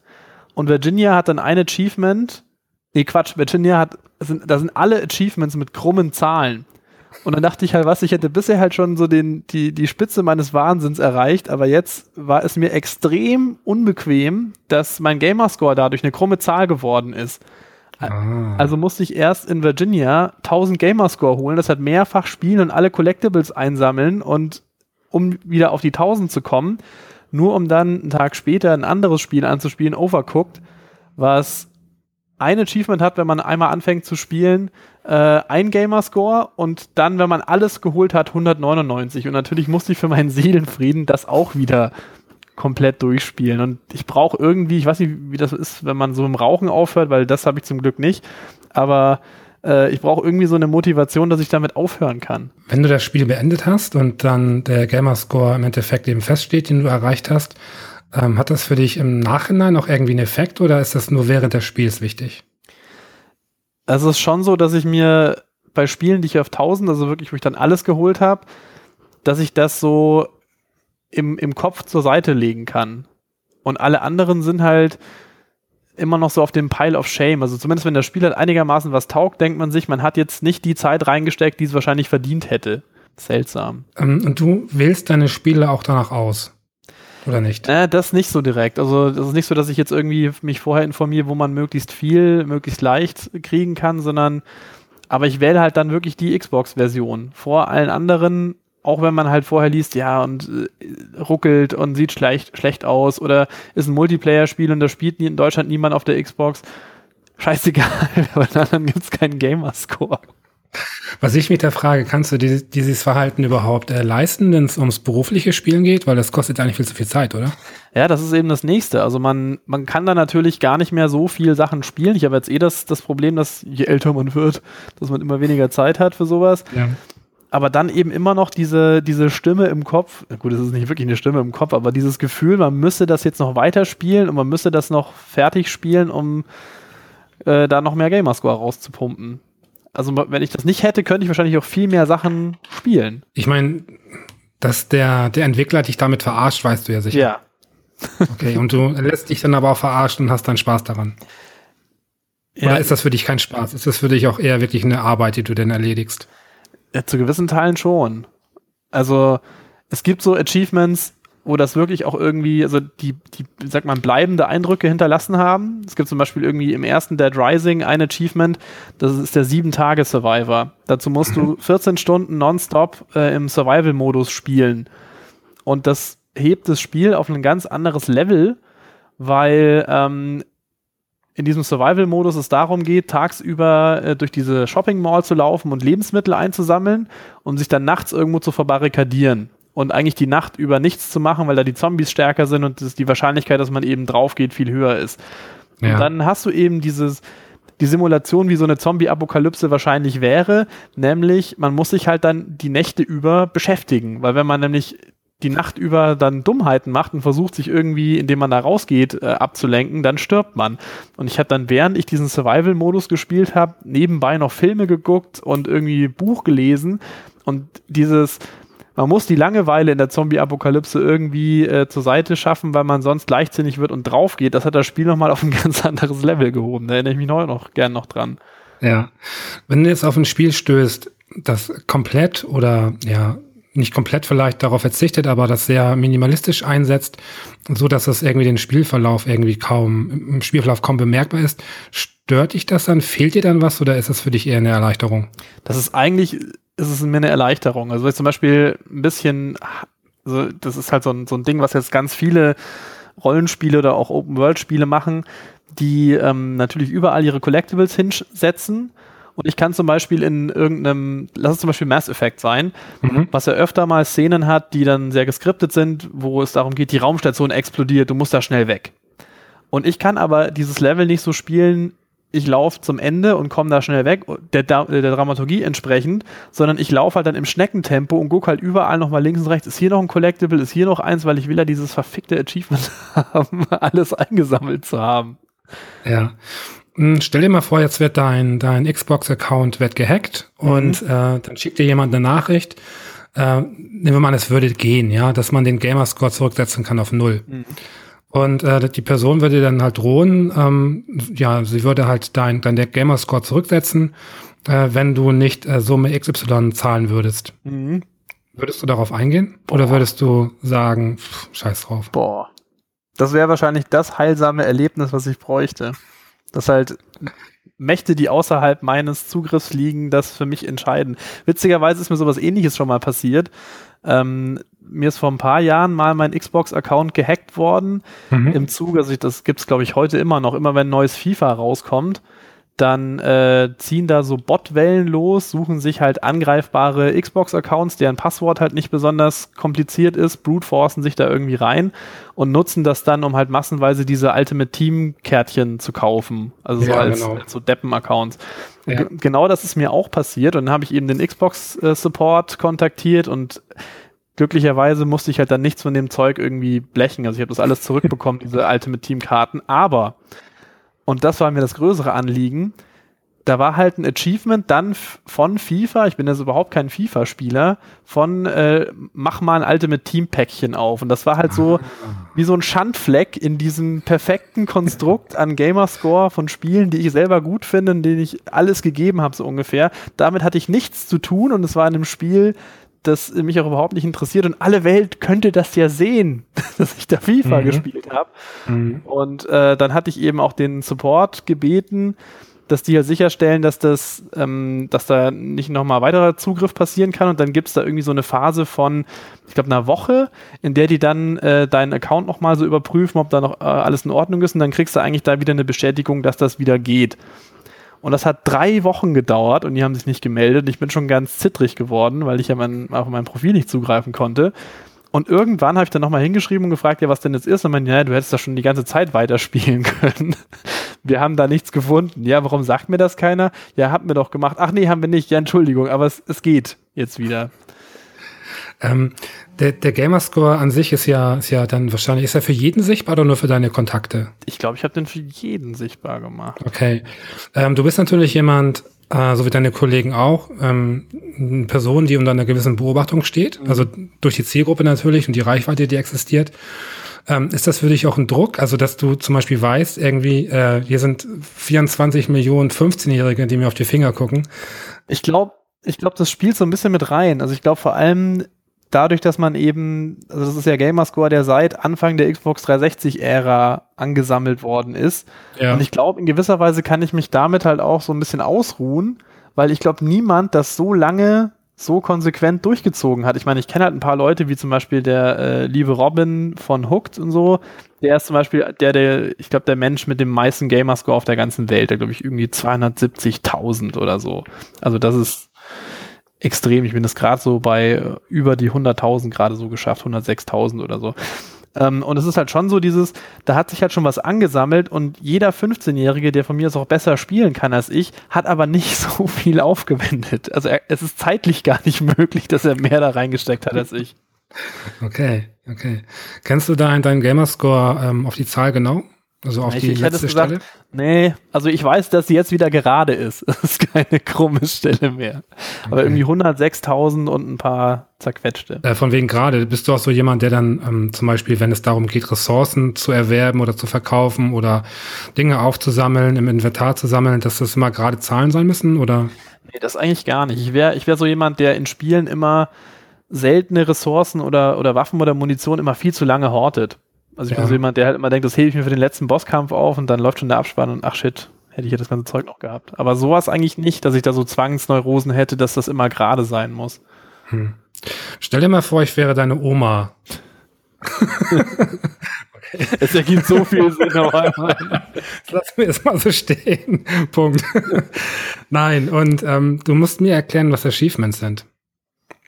Und Virginia hat dann ein Achievement. Nee, Quatsch, Virginia hat, sind, da sind alle Achievements mit krummen Zahlen. Und dann dachte ich halt, was, ich hätte bisher halt schon so den, die, die Spitze meines Wahnsinns erreicht, aber jetzt war es mir extrem unbequem, dass mein Gamerscore dadurch eine krumme Zahl geworden ist. Ah. Also musste ich erst in Virginia 1000 Gamerscore holen, das hat mehrfach spielen und alle Collectibles einsammeln und um wieder auf die 1000 zu kommen, nur um dann einen Tag später ein anderes Spiel anzuspielen, Overcooked, was ein Achievement hat, wenn man einmal anfängt zu spielen, äh, ein Gamerscore und dann, wenn man alles geholt hat, 199. Und natürlich musste ich für meinen *laughs* Seelenfrieden das auch wieder komplett durchspielen. Und ich brauche irgendwie, ich weiß nicht, wie das ist, wenn man so im Rauchen aufhört, weil das habe ich zum Glück nicht. Aber äh, ich brauche irgendwie so eine Motivation, dass ich damit aufhören kann. Wenn du das Spiel beendet hast und dann der Gamerscore im Endeffekt eben feststeht, den du erreicht hast, ähm, hat das für dich im Nachhinein auch irgendwie einen Effekt oder ist das nur während des Spiels wichtig? Also es ist schon so, dass ich mir bei Spielen, die ich auf 1000, also wirklich, wo ich dann alles geholt habe, dass ich das so im, im Kopf zur Seite legen kann. Und alle anderen sind halt immer noch so auf dem Pile of Shame. Also zumindest wenn das Spiel halt einigermaßen was taugt, denkt man sich, man hat jetzt nicht die Zeit reingesteckt, die es wahrscheinlich verdient hätte. Seltsam. Ähm, und du wählst deine Spiele auch danach aus. Oder nicht? Äh, das nicht so direkt. Also das ist nicht so, dass ich jetzt irgendwie mich vorher informiere, wo man möglichst viel, möglichst leicht kriegen kann, sondern aber ich wähle halt dann wirklich die Xbox-Version vor allen anderen, auch wenn man halt vorher liest, ja, und äh, ruckelt und sieht schlecht, schlecht aus oder ist ein Multiplayer-Spiel und da spielt in Deutschland niemand auf der Xbox. Scheißegal, *laughs* weil dann gibt es keinen Gamerscore. Was ich mich da frage, kannst du dieses, dieses Verhalten überhaupt äh, leisten, wenn es ums berufliche Spielen geht? Weil das kostet eigentlich viel zu viel Zeit, oder? Ja, das ist eben das Nächste. Also man, man kann da natürlich gar nicht mehr so viel Sachen spielen. Ich habe jetzt eh das, das Problem, dass je älter man wird, dass man immer weniger Zeit hat für sowas. Ja. Aber dann eben immer noch diese, diese Stimme im Kopf, gut, es ist nicht wirklich eine Stimme im Kopf, aber dieses Gefühl, man müsste das jetzt noch weiterspielen und man müsste das noch fertig spielen, um äh, da noch mehr Gamerscore rauszupumpen. Also wenn ich das nicht hätte, könnte ich wahrscheinlich auch viel mehr Sachen spielen. Ich meine, dass der, der Entwickler dich damit verarscht, weißt du ja sicher. Ja. Okay, und du lässt dich dann aber auch verarschen und hast dann Spaß daran. Oder ja. ist das für dich kein Spaß? Ist das für dich auch eher wirklich eine Arbeit, die du denn erledigst? Ja, zu gewissen Teilen schon. Also es gibt so Achievements, wo das wirklich auch irgendwie, also die, die, sag mal, bleibende Eindrücke hinterlassen haben. Es gibt zum Beispiel irgendwie im ersten Dead Rising ein Achievement, das ist der Sieben-Tage-Survivor. Dazu musst du *clears throat* 14 Stunden nonstop äh, im Survival-Modus spielen. Und das hebt das Spiel auf ein ganz anderes Level, weil ähm, in diesem Survival-Modus es darum geht, tagsüber äh, durch diese Shopping-Mall zu laufen und Lebensmittel einzusammeln und sich dann nachts irgendwo zu verbarrikadieren und eigentlich die Nacht über nichts zu machen, weil da die Zombies stärker sind und das, die Wahrscheinlichkeit, dass man eben drauf geht, viel höher ist. Ja. Und dann hast du eben dieses, die Simulation, wie so eine Zombie-Apokalypse wahrscheinlich wäre, nämlich man muss sich halt dann die Nächte über beschäftigen, weil wenn man nämlich die Nacht über dann Dummheiten macht und versucht sich irgendwie, indem man da rausgeht, äh, abzulenken, dann stirbt man. Und ich habe dann, während ich diesen Survival-Modus gespielt habe, nebenbei noch Filme geguckt und irgendwie Buch gelesen und dieses man muss die Langeweile in der Zombie-Apokalypse irgendwie äh, zur Seite schaffen, weil man sonst leichtsinnig wird und drauf geht. Das hat das Spiel nochmal auf ein *laughs* ganz anderes Level gehoben. Da erinnere ich mich neu noch gern noch dran. Ja. Wenn du jetzt auf ein Spiel stößt, das komplett oder ja, nicht komplett vielleicht darauf verzichtet, aber das sehr minimalistisch einsetzt, so dass das irgendwie den Spielverlauf irgendwie kaum, im Spielverlauf kaum bemerkbar ist. Stört dich das dann? Fehlt dir dann was oder ist das für dich eher eine Erleichterung? Das ist eigentlich ist es mir eine Erleichterung. Also zum Beispiel ein bisschen, also das ist halt so ein, so ein Ding, was jetzt ganz viele Rollenspiele oder auch Open-World-Spiele machen, die ähm, natürlich überall ihre Collectibles hinsetzen. Und ich kann zum Beispiel in irgendeinem, lass es zum Beispiel Mass Effect sein, mhm. was ja öfter mal Szenen hat, die dann sehr geskriptet sind, wo es darum geht, die Raumstation explodiert, du musst da schnell weg. Und ich kann aber dieses Level nicht so spielen, ich laufe zum Ende und komme da schnell weg, der, der, Dramaturgie entsprechend, sondern ich laufe halt dann im Schneckentempo und gucke halt überall nochmal links und rechts, ist hier noch ein Collectible, ist hier noch eins, weil ich will ja dieses verfickte Achievement *laughs* haben, alles eingesammelt zu haben. Ja. Hm, stell dir mal vor, jetzt wird dein, dein Xbox-Account wird gehackt mhm. und äh, dann schickt dir jemand eine Nachricht, äh, nehmen wir mal an, es würde gehen, ja, dass man den Gamerscore zurücksetzen kann auf null. Mhm. Und äh, die Person würde dann halt drohen, ähm, ja, sie würde halt dein, dein Gamerscore zurücksetzen, äh, wenn du nicht äh, Summe XY zahlen würdest. Mhm. Würdest du darauf eingehen? Boah. Oder würdest du sagen, pff, scheiß drauf? Boah. Das wäre wahrscheinlich das heilsame Erlebnis, was ich bräuchte. Dass halt Mächte, die außerhalb meines Zugriffs liegen, das für mich entscheiden. Witzigerweise ist mir sowas ähnliches schon mal passiert. Ähm, mir ist vor ein paar Jahren mal mein Xbox-Account gehackt worden mhm. im Zug. Also ich, das gibt's glaube ich heute immer noch. Immer wenn ein neues FIFA rauskommt, dann äh, ziehen da so Botwellen los, suchen sich halt angreifbare Xbox-Accounts, deren Passwort halt nicht besonders kompliziert ist, brute-forcen sich da irgendwie rein und nutzen das dann, um halt massenweise diese Ultimate Team-Kärtchen zu kaufen. Also so ja, als, genau. als so Deppen-Accounts. Ja. Genau das ist mir auch passiert und dann habe ich eben den Xbox-Support kontaktiert und glücklicherweise musste ich halt dann nichts von dem Zeug irgendwie blechen. Also ich habe das alles zurückbekommen, *laughs* diese Ultimate Team Karten. Aber, und das war mir das größere Anliegen, da war halt ein Achievement dann von FIFA, ich bin jetzt überhaupt kein FIFA-Spieler, von äh, mach mal ein Ultimate Team-Päckchen auf. Und das war halt so *laughs* wie so ein Schandfleck in diesem perfekten Konstrukt an Gamerscore von Spielen, die ich selber gut finde, in denen ich alles gegeben habe, so ungefähr. Damit hatte ich nichts zu tun und es war in einem Spiel, das mich auch überhaupt nicht interessiert und alle Welt könnte das ja sehen, *laughs* dass ich da FIFA mhm. gespielt habe. Mhm. Und äh, dann hatte ich eben auch den Support gebeten, dass die ja sicherstellen, dass das, ähm, dass da nicht nochmal weiterer Zugriff passieren kann und dann gibt es da irgendwie so eine Phase von, ich glaube, einer Woche, in der die dann äh, deinen Account nochmal so überprüfen, ob da noch äh, alles in Ordnung ist und dann kriegst du eigentlich da wieder eine Bestätigung, dass das wieder geht. Und das hat drei Wochen gedauert und die haben sich nicht gemeldet. Ich bin schon ganz zittrig geworden, weil ich ja mein, auf mein Profil nicht zugreifen konnte. Und irgendwann habe ich dann nochmal hingeschrieben und gefragt, ja, was denn jetzt ist. Und man, ja, du hättest das schon die ganze Zeit weiterspielen *laughs* können. Wir haben da nichts gefunden. Ja, warum sagt mir das keiner? Ja, haben wir doch gemacht. Ach nee, haben wir nicht. Ja, Entschuldigung, aber es, es geht jetzt wieder. Ähm, der, der Gamerscore an sich ist ja, ist ja dann wahrscheinlich, ist er für jeden sichtbar oder nur für deine Kontakte? Ich glaube, ich habe den für jeden sichtbar gemacht. Okay. Ähm, du bist natürlich jemand, äh, so wie deine Kollegen auch, ähm, eine Person, die unter einer gewissen Beobachtung steht, mhm. also durch die Zielgruppe natürlich und die Reichweite, die existiert. Ähm, ist das für dich auch ein Druck? Also, dass du zum Beispiel weißt, irgendwie, äh, hier sind 24 Millionen 15-Jährige, die mir auf die Finger gucken. Ich glaube, ich glaube, das spielt so ein bisschen mit rein. Also ich glaube vor allem dadurch, dass man eben, also das ist ja Gamerscore, der seit Anfang der Xbox 360-Ära angesammelt worden ist. Ja. Und ich glaube, in gewisser Weise kann ich mich damit halt auch so ein bisschen ausruhen, weil ich glaube, niemand das so lange so konsequent durchgezogen hat. Ich meine, ich kenne halt ein paar Leute, wie zum Beispiel der äh, liebe Robin von Hooked und so. Der ist zum Beispiel der, der, ich glaube, der Mensch mit dem meisten Gamerscore auf der ganzen Welt. Der glaube ich irgendwie 270.000 oder so. Also das ist extrem. Ich bin das gerade so bei äh, über die 100.000 gerade so geschafft, 106.000 oder so. Ähm, und es ist halt schon so dieses, da hat sich halt schon was angesammelt und jeder 15-Jährige, der von mir aus auch besser spielen kann als ich, hat aber nicht *laughs* so viel aufgewendet. Also er, es ist zeitlich gar nicht möglich, dass er mehr da reingesteckt hat als ich. Okay, okay. Kennst du da in deinem Gamerscore ähm, auf die Zahl genau? Also auf ich, die ich letzte gesagt, Stelle? Nee, also ich weiß, dass sie jetzt wieder gerade ist. *laughs* Das ist keine krumme Stelle mehr. Okay. Aber irgendwie 106.000 und ein paar zerquetschte. Äh, von wegen gerade. Bist du auch so jemand, der dann ähm, zum Beispiel, wenn es darum geht, Ressourcen zu erwerben oder zu verkaufen oder Dinge aufzusammeln, im Inventar zu sammeln, dass das immer gerade Zahlen sein müssen? Oder? Nee, das eigentlich gar nicht. Ich wäre ich wär so jemand, der in Spielen immer seltene Ressourcen oder, oder Waffen oder Munition immer viel zu lange hortet. Also ich ja. bin so jemand, der halt immer denkt, das hebe ich mir für den letzten Bosskampf auf und dann läuft schon der Abspann und ach shit, hätte ich ja das ganze Zeug noch gehabt. Aber sowas eigentlich nicht, dass ich da so Zwangsneurosen hätte, dass das immer gerade sein muss. Hm. Stell dir mal vor, ich wäre deine Oma. okay. *laughs* Es ergibt so viel *laughs* Sinn auf einmal. Lass mir das mal so stehen. *laughs* Punkt. Nein, und ähm, du musst mir erklären, was Achievements sind.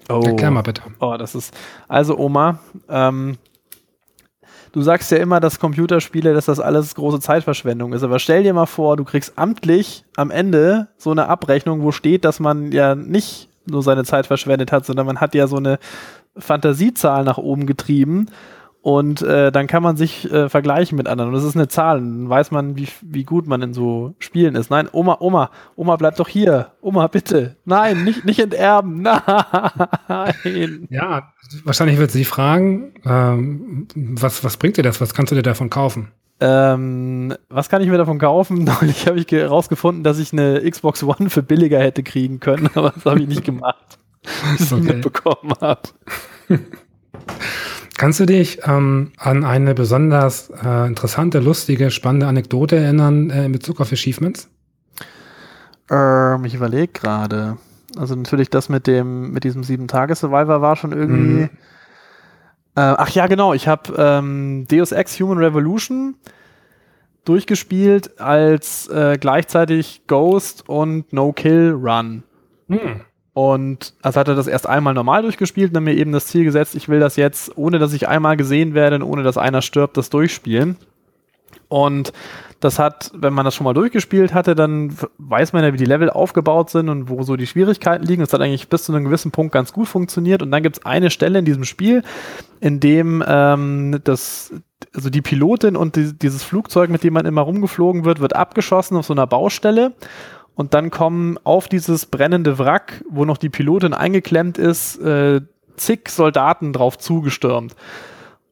Oh. Erklär mal bitte. Oh, das ist. Also, Oma, ähm, du sagst ja immer, dass Computerspiele, dass das alles große Zeitverschwendung ist. Aber stell dir mal vor, du kriegst amtlich am Ende so eine Abrechnung, wo steht, dass man ja nicht nur seine Zeit verschwendet hat, sondern man hat ja so eine Fantasiezahl nach oben getrieben und äh, dann kann man sich äh, vergleichen mit anderen. Und das ist eine Zahl. Dann weiß man, wie, wie gut man in so Spielen ist. Nein, Oma, Oma, Oma, bleib doch hier. Oma, bitte. Nein, nicht, nicht enterben. *laughs* Nein. Ja, wahrscheinlich wird sie fragen, ähm, was, was bringt dir das? Was kannst du dir davon kaufen? Ähm, was kann ich mir davon kaufen? *laughs* Neulich habe ich herausgefunden, dass ich eine Xbox One für billiger hätte kriegen können, *laughs* aber das habe ich nicht gemacht. Was okay. ich mitbekommen habe. Kannst du dich ähm, an eine besonders äh, interessante, lustige, spannende Anekdote erinnern äh, in Bezug auf Achievements? Ähm, ich überlege gerade. Also natürlich das mit dem mit diesem sieben Tage Survivor war schon irgendwie. Mhm. Äh, ach ja, genau. Ich habe ähm, Deus Ex Human Revolution durchgespielt als äh, gleichzeitig Ghost und No Kill Run. Mhm. Und also hat er das erst einmal normal durchgespielt und dann mir eben das Ziel gesetzt, ich will das jetzt, ohne dass ich einmal gesehen werde und ohne dass einer stirbt, das durchspielen. Und das hat, wenn man das schon mal durchgespielt hatte, dann weiß man ja, wie die Level aufgebaut sind und wo so die Schwierigkeiten liegen. Das hat eigentlich bis zu einem gewissen Punkt ganz gut funktioniert. Und dann gibt es eine Stelle in diesem Spiel, in dem ähm, das, also die Pilotin und die, dieses Flugzeug, mit dem man immer rumgeflogen wird, wird abgeschossen auf so einer Baustelle. Und dann kommen auf dieses brennende Wrack, wo noch die Pilotin eingeklemmt ist, äh, zig Soldaten drauf zugestürmt.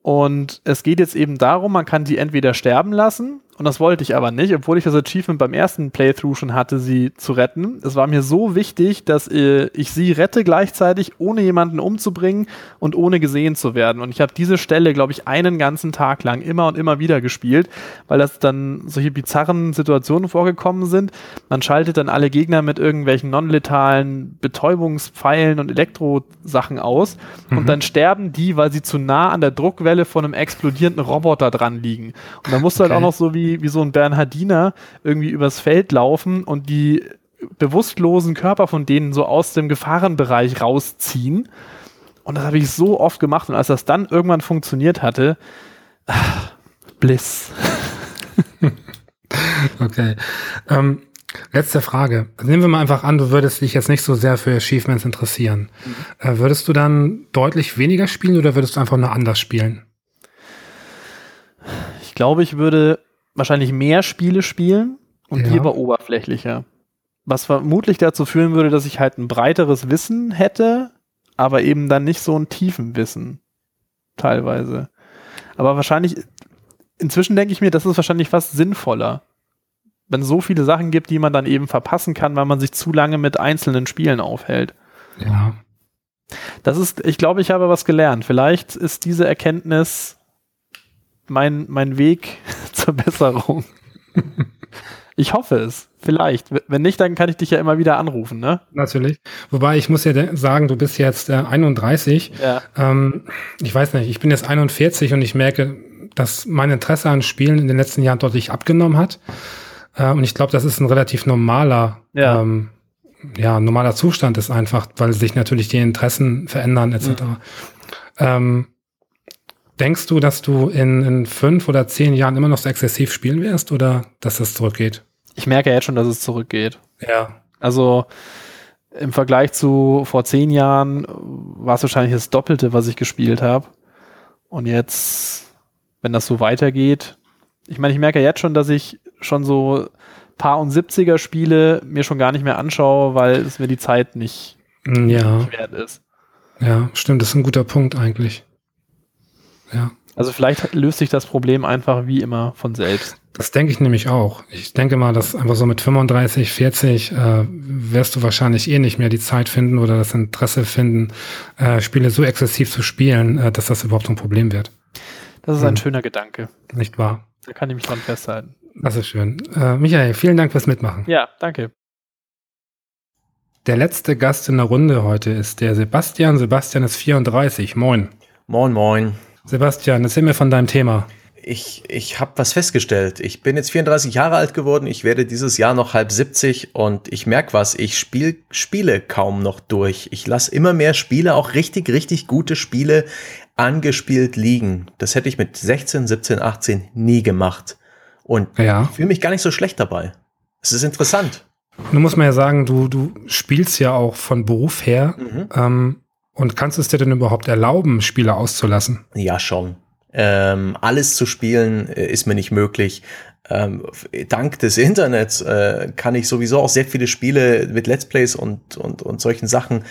Und es geht jetzt eben darum, man kann die entweder sterben lassen und das wollte ich aber nicht, obwohl ich das Achievement beim ersten Playthrough schon hatte, sie zu retten. Es war mir so wichtig, dass äh, ich sie rette gleichzeitig, ohne jemanden umzubringen und ohne gesehen zu werden. Und ich habe diese Stelle, glaube ich, einen ganzen Tag lang immer und immer wieder gespielt, weil das dann solche bizarren Situationen vorgekommen sind. Man schaltet dann alle Gegner mit irgendwelchen non-letalen Betäubungspfeilen und Elektrosachen aus mhm. und dann sterben die, weil sie zu nah an der Druckwelle von einem explodierenden Roboter dran liegen. Und dann musst du okay. halt auch noch so wie wie, so ein Bernhardiner irgendwie übers Feld laufen und die bewusstlosen Körper von denen so aus dem Gefahrenbereich rausziehen. Und das habe ich so oft gemacht. Und als das dann irgendwann funktioniert hatte, ach, Bliss. *laughs* okay. Ähm, letzte Frage. Nehmen wir mal einfach an, du würdest dich jetzt nicht so sehr für Achievements interessieren. Mhm. Äh, würdest du dann deutlich weniger spielen oder würdest du einfach nur anders spielen? Ich glaube, ich würde wahrscheinlich mehr Spiele spielen und ja. die aber oberflächlicher. Was vermutlich dazu führen würde, dass ich halt ein breiteres Wissen hätte, aber eben dann nicht so ein tiefen Wissen. Teilweise. Aber wahrscheinlich, inzwischen denke ich mir, das ist wahrscheinlich fast sinnvoller. Wenn es so viele Sachen gibt, die man dann eben verpassen kann, weil man sich zu lange mit einzelnen Spielen aufhält. Ja. Das ist, ich glaube, ich habe was gelernt. Vielleicht ist diese Erkenntnis mein, mein Weg *laughs* zur Besserung. ich hoffe es. Vielleicht. Wenn nicht, dann kann ich dich ja immer wieder anrufen, ne? Natürlich. Wobei ich muss ja sagen, du bist jetzt äh, 31. Ja. Ähm, ich weiß nicht, ich bin jetzt 41 und ich merke, dass mein Interesse an Spielen in den letzten Jahren deutlich abgenommen hat. Äh, und ich glaube, das ist ein relativ normaler, ja. Ähm, ja, normaler Zustand ist einfach, weil sich natürlich die Interessen verändern, etc. Mhm. Ähm, Denkst du, dass du in, in fünf oder zehn Jahren immer noch so exzessiv spielen wirst oder dass das zurückgeht? Ich merke jetzt schon, dass es zurückgeht. Ja. Also im Vergleich zu vor zehn Jahren war es wahrscheinlich das Doppelte, was ich gespielt habe. Und jetzt, wenn das so weitergeht, ich meine, ich merke jetzt schon, dass ich schon so paar und 70er Spiele mir schon gar nicht mehr anschaue, weil es mir die Zeit nicht, ja. nicht wert ist. Ja, stimmt, das ist ein guter Punkt eigentlich. Ja. Also vielleicht löst sich das Problem einfach wie immer von selbst. Das denke ich nämlich auch. Ich denke mal, dass einfach so mit 35, 40 äh, wirst du wahrscheinlich eh nicht mehr die Zeit finden oder das Interesse finden, äh, Spiele so exzessiv zu spielen, äh, dass das überhaupt ein Problem wird. Das ist ein hm. schöner Gedanke. Nicht wahr? Da kann ich mich dran festhalten. Das ist schön. Äh, Michael, vielen Dank fürs Mitmachen. Ja, danke. Der letzte Gast in der Runde heute ist der Sebastian. Sebastian ist 34. Moin. Moin, moin. Sebastian, erzähl mir von deinem Thema. Ich, ich habe was festgestellt. Ich bin jetzt 34 Jahre alt geworden. Ich werde dieses Jahr noch halb 70 und ich merk was. Ich spiel, spiele kaum noch durch. Ich lasse immer mehr Spiele, auch richtig, richtig gute Spiele, angespielt liegen. Das hätte ich mit 16, 17, 18 nie gemacht. Und ja. ich fühle mich gar nicht so schlecht dabei. Es ist interessant. Nun muss man ja sagen, du, du spielst ja auch von Beruf her. Mhm. Ähm, und kannst es dir denn überhaupt erlauben, Spiele auszulassen? Ja, schon. Ähm, alles zu spielen äh, ist mir nicht möglich. Ähm, dank des Internets äh, kann ich sowieso auch sehr viele Spiele mit Let's Plays und, und, und solchen Sachen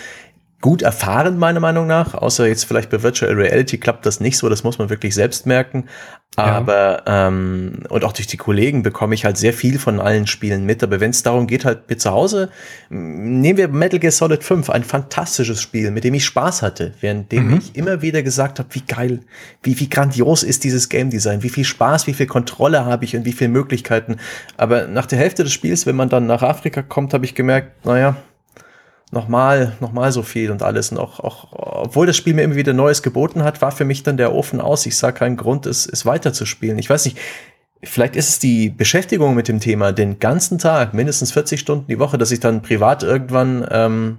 gut erfahren, meiner Meinung nach. Außer jetzt vielleicht bei Virtual Reality klappt das nicht so, das muss man wirklich selbst merken. Aber ja. ähm, und auch durch die Kollegen bekomme ich halt sehr viel von allen Spielen mit. Aber wenn es darum geht, halt mit zu Hause, nehmen wir Metal Gear Solid 5, ein fantastisches Spiel, mit dem ich Spaß hatte, währenddem mhm. ich immer wieder gesagt habe, wie geil, wie, wie grandios ist dieses Game Design, wie viel Spaß, wie viel Kontrolle habe ich und wie viele Möglichkeiten. Aber nach der Hälfte des Spiels, wenn man dann nach Afrika kommt, habe ich gemerkt, naja, nochmal, nochmal so viel und alles. Und auch, auch, obwohl das Spiel mir immer wieder Neues geboten hat, war für mich dann der Ofen aus. Ich sah keinen Grund, es, es weiterzuspielen. Ich weiß nicht, vielleicht ist es die Beschäftigung mit dem Thema den ganzen Tag, mindestens 40 Stunden die Woche, dass ich dann privat irgendwann ähm,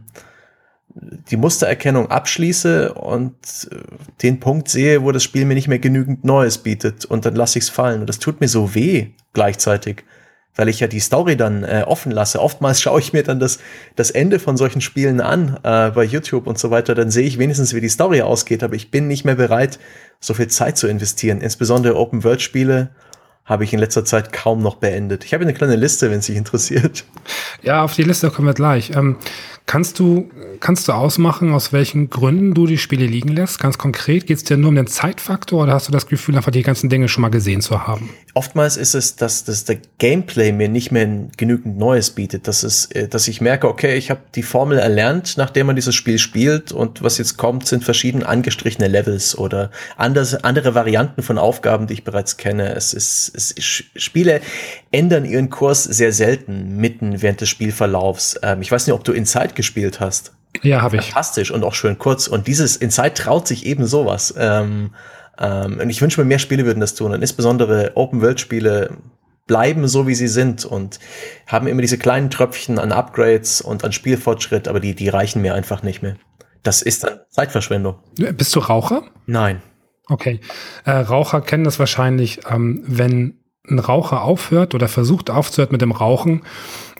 die Mustererkennung abschließe und äh, den Punkt sehe, wo das Spiel mir nicht mehr genügend Neues bietet und dann lasse ich es fallen. Und das tut mir so weh gleichzeitig weil ich ja die Story dann äh, offen lasse. Oftmals schaue ich mir dann das, das Ende von solchen Spielen an äh, bei YouTube und so weiter. Dann sehe ich wenigstens, wie die Story ausgeht, aber ich bin nicht mehr bereit, so viel Zeit zu investieren. Insbesondere Open-World-Spiele habe ich in letzter Zeit kaum noch beendet. Ich habe eine kleine Liste, wenn es sich interessiert. Ja, auf die Liste kommen wir gleich. Ähm, kannst du, kannst du ausmachen, aus welchen Gründen du die Spiele liegen lässt? Ganz konkret, geht es dir nur um den Zeitfaktor oder hast du das Gefühl, einfach die ganzen Dinge schon mal gesehen zu haben? Oftmals ist es, dass, dass der Gameplay mir nicht mehr genügend Neues bietet. Das ist, äh, dass ich merke, okay, ich habe die Formel erlernt, nachdem man dieses Spiel spielt und was jetzt kommt, sind verschiedene angestrichene Levels oder anders, andere Varianten von Aufgaben, die ich bereits kenne. Es ist, es ist, Spiele ändern ihren Kurs sehr selten mitten während des Spielverlaufs. Ähm, ich weiß nicht, ob du Inside gespielt hast. Ja, habe ich. Fantastisch und auch schön kurz. Und dieses Inside traut sich eben sowas. Ähm, ähm, und ich wünsche mir, mehr Spiele würden das tun. Und insbesondere Open-World-Spiele bleiben so, wie sie sind und haben immer diese kleinen Tröpfchen an Upgrades und an Spielfortschritt, aber die, die reichen mir einfach nicht mehr. Das ist dann Zeitverschwendung. Bist du Raucher? Nein. Okay. Äh, Raucher kennen das wahrscheinlich, ähm, wenn ein Raucher aufhört oder versucht aufzuhört mit dem Rauchen,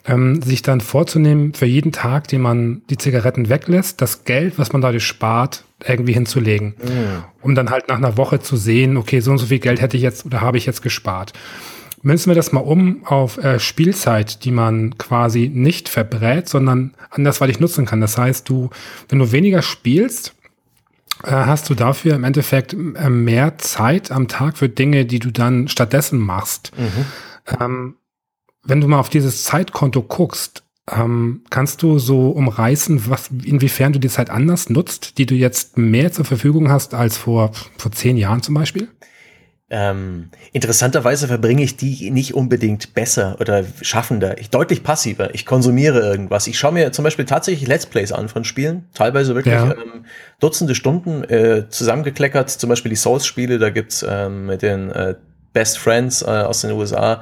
ähm, sich dann vorzunehmen, für jeden Tag, den man die Zigaretten weglässt, das Geld, was man dadurch spart, irgendwie hinzulegen. Mhm. Um dann halt nach einer Woche zu sehen, okay, so und so viel Geld hätte ich jetzt oder habe ich jetzt gespart. Münzen wir das mal um auf äh, Spielzeit, die man quasi nicht verbrät, sondern andersweitig nutzen kann. Das heißt, du, wenn du weniger spielst, äh, hast du dafür im Endeffekt äh, mehr Zeit am Tag für Dinge, die du dann stattdessen machst. Mhm. Ähm, wenn du mal auf dieses Zeitkonto guckst, ähm, kannst du so umreißen, was, inwiefern du die Zeit anders nutzt, die du jetzt mehr zur Verfügung hast als vor, vor zehn Jahren zum Beispiel? Ähm, interessanterweise verbringe ich die nicht unbedingt besser oder schaffender. Ich deutlich passiver. Ich konsumiere irgendwas. Ich schaue mir zum Beispiel tatsächlich Let's Plays an von Spielen, teilweise wirklich ja. ähm, Dutzende Stunden äh, zusammengekleckert. Zum Beispiel die Souls-Spiele. Da gibt's ähm, mit den äh, Best Friends äh, aus den USA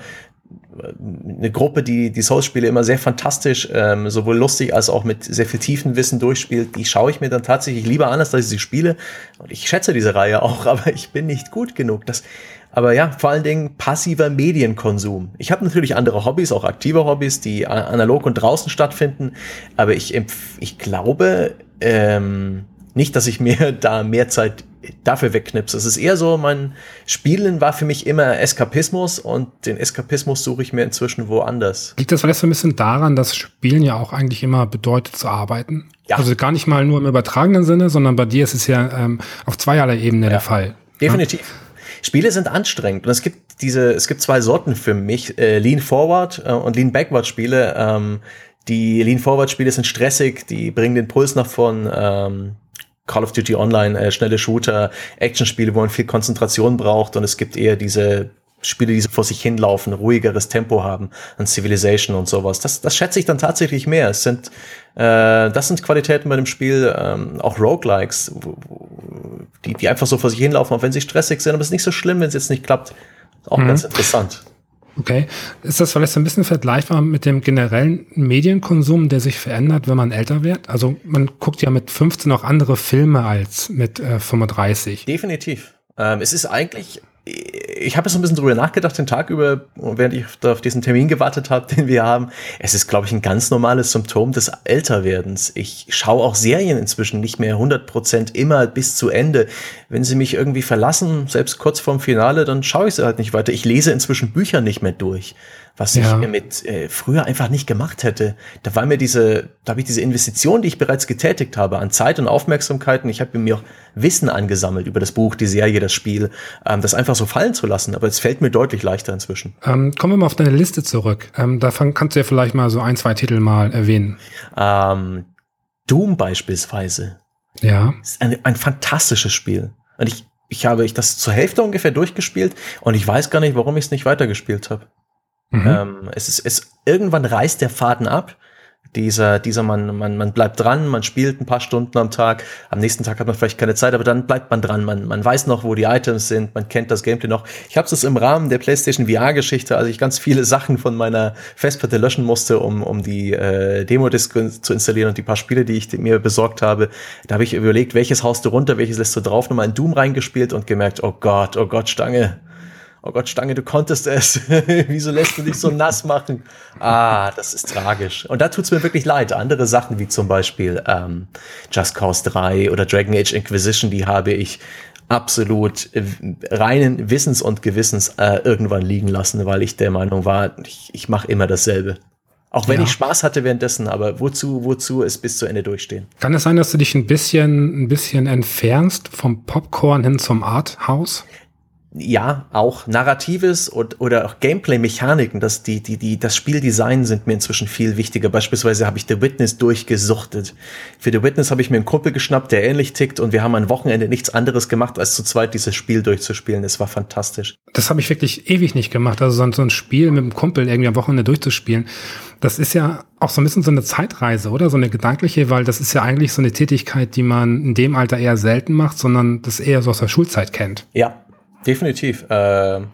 eine Gruppe, die die Souls-Spiele immer sehr fantastisch, ähm, sowohl lustig als auch mit sehr viel tiefen Wissen durchspielt. Die schaue ich mir dann tatsächlich lieber an, als dass ich sie spiele. Und ich schätze diese Reihe auch, *laughs* aber ich bin nicht gut genug. Das, aber ja, vor allen Dingen passiver Medienkonsum. Ich habe natürlich andere Hobbys, auch aktive Hobbys, die analog und draußen stattfinden. Aber ich, ich glaube ähm, nicht, dass ich mir *laughs* da mehr Zeit dafür wegknipse. Es ist eher so, mein Spielen war für mich immer Eskapismus und den Eskapismus suche ich mir inzwischen woanders. Liegt das vielleicht so ein bisschen daran, dass Spielen ja auch eigentlich immer bedeutet zu arbeiten? Ja. Also gar nicht mal nur im übertragenen Sinne, sondern bei dir ist es ja ähm, auf zweierlei Ebene ja. der Fall. Definitiv. Ja? Spiele sind anstrengend und es gibt diese, es gibt zwei Sorten für mich, äh, Lean Forward äh, und Lean Backward Spiele. Ähm, die Lean Forward Spiele sind stressig, die bringen den Puls nach vorn. Ähm, Call of Duty Online, äh, schnelle Shooter, Actionspiele, wo man viel Konzentration braucht und es gibt eher diese Spiele, die so vor sich hinlaufen, ruhigeres Tempo haben, an Civilization und sowas. Das, das schätze ich dann tatsächlich mehr. Es sind, äh, das sind Qualitäten bei dem Spiel, ähm, auch Roguelikes, die, die einfach so vor sich hinlaufen, auch wenn sie stressig sind, aber es ist nicht so schlimm, wenn es jetzt nicht klappt. Auch mhm. ganz interessant. Okay. Ist das vielleicht ein bisschen vergleichbar mit dem generellen Medienkonsum, der sich verändert, wenn man älter wird? Also man guckt ja mit 15 auch andere Filme als mit äh, 35. Definitiv. Ähm, es ist eigentlich ich habe so ein bisschen drüber nachgedacht den Tag über, während ich auf diesen Termin gewartet habe, *laughs* den wir haben. Es ist, glaube ich, ein ganz normales Symptom des Älterwerdens. Ich schaue auch Serien inzwischen nicht mehr 100% immer bis zu Ende. Wenn sie mich irgendwie verlassen, selbst kurz vorm Finale, dann schaue ich sie halt nicht weiter. Ich lese inzwischen Bücher nicht mehr durch was ja. ich mit äh, früher einfach nicht gemacht hätte. Da war mir diese, da habe ich diese Investition, die ich bereits getätigt habe, an Zeit und Aufmerksamkeiten, ich habe mir auch Wissen angesammelt über das Buch, die Serie, das Spiel, ähm, das einfach so fallen zu lassen. Aber es fällt mir deutlich leichter inzwischen. Ähm, kommen wir mal auf deine Liste zurück. Ähm, davon kannst du ja vielleicht mal so ein, zwei Titel mal erwähnen. Ähm, Doom beispielsweise. Ja. Ist ein, ein fantastisches Spiel. Und ich, ich habe ich das zur Hälfte ungefähr durchgespielt und ich weiß gar nicht, warum ich es nicht weitergespielt habe. Mhm. Ähm, es ist, es, irgendwann reißt der Faden ab. Dieser, dieser man, man, man bleibt dran, man spielt ein paar Stunden am Tag. Am nächsten Tag hat man vielleicht keine Zeit, aber dann bleibt man dran. Man, man weiß noch, wo die Items sind, man kennt das Gameplay noch. Ich habe es im Rahmen der PlayStation VR-Geschichte, als ich ganz viele Sachen von meiner Festplatte löschen musste, um, um die äh, Demo-Disc zu installieren und die paar Spiele, die ich mir besorgt habe. Da habe ich überlegt, welches haust du runter, welches lässt du drauf, nochmal in Doom reingespielt und gemerkt, oh Gott, oh Gott, Stange oh Gott, Stange, du konntest es. *laughs* Wieso lässt du dich so nass machen? Ah, das ist tragisch. Und da tut's mir wirklich leid. Andere Sachen wie zum Beispiel ähm, Just Cause 3 oder Dragon Age Inquisition, die habe ich absolut reinen Wissens und Gewissens äh, irgendwann liegen lassen, weil ich der Meinung war, ich, ich mache immer dasselbe. Auch wenn Ja. ich Spaß hatte währenddessen, aber wozu, wozu es bis zu Ende durchstehen? Kann es sein, dass du dich ein bisschen, ein bisschen entfernst vom Popcorn hin zum Arthouse? Ja, auch Narratives und, oder auch Gameplay-Mechaniken, das, die, die, die, das Spieldesign sind mir inzwischen viel wichtiger. Beispielsweise habe ich The Witness durchgesuchtet. Für The Witness habe ich mir einen Kumpel geschnappt, der ähnlich tickt und wir haben am Wochenende nichts anderes gemacht, als zu zweit dieses Spiel durchzuspielen. Es war fantastisch. Das habe ich wirklich ewig nicht gemacht. Also so ein, so ein Spiel mit einem Kumpel irgendwie am Wochenende durchzuspielen. Das ist ja auch so ein bisschen so eine Zeitreise, oder? So eine gedankliche, weil das ist ja eigentlich so eine Tätigkeit, die man in dem Alter eher selten macht, sondern das eher so aus der Schulzeit kennt. Ja, definitiv. Ähm,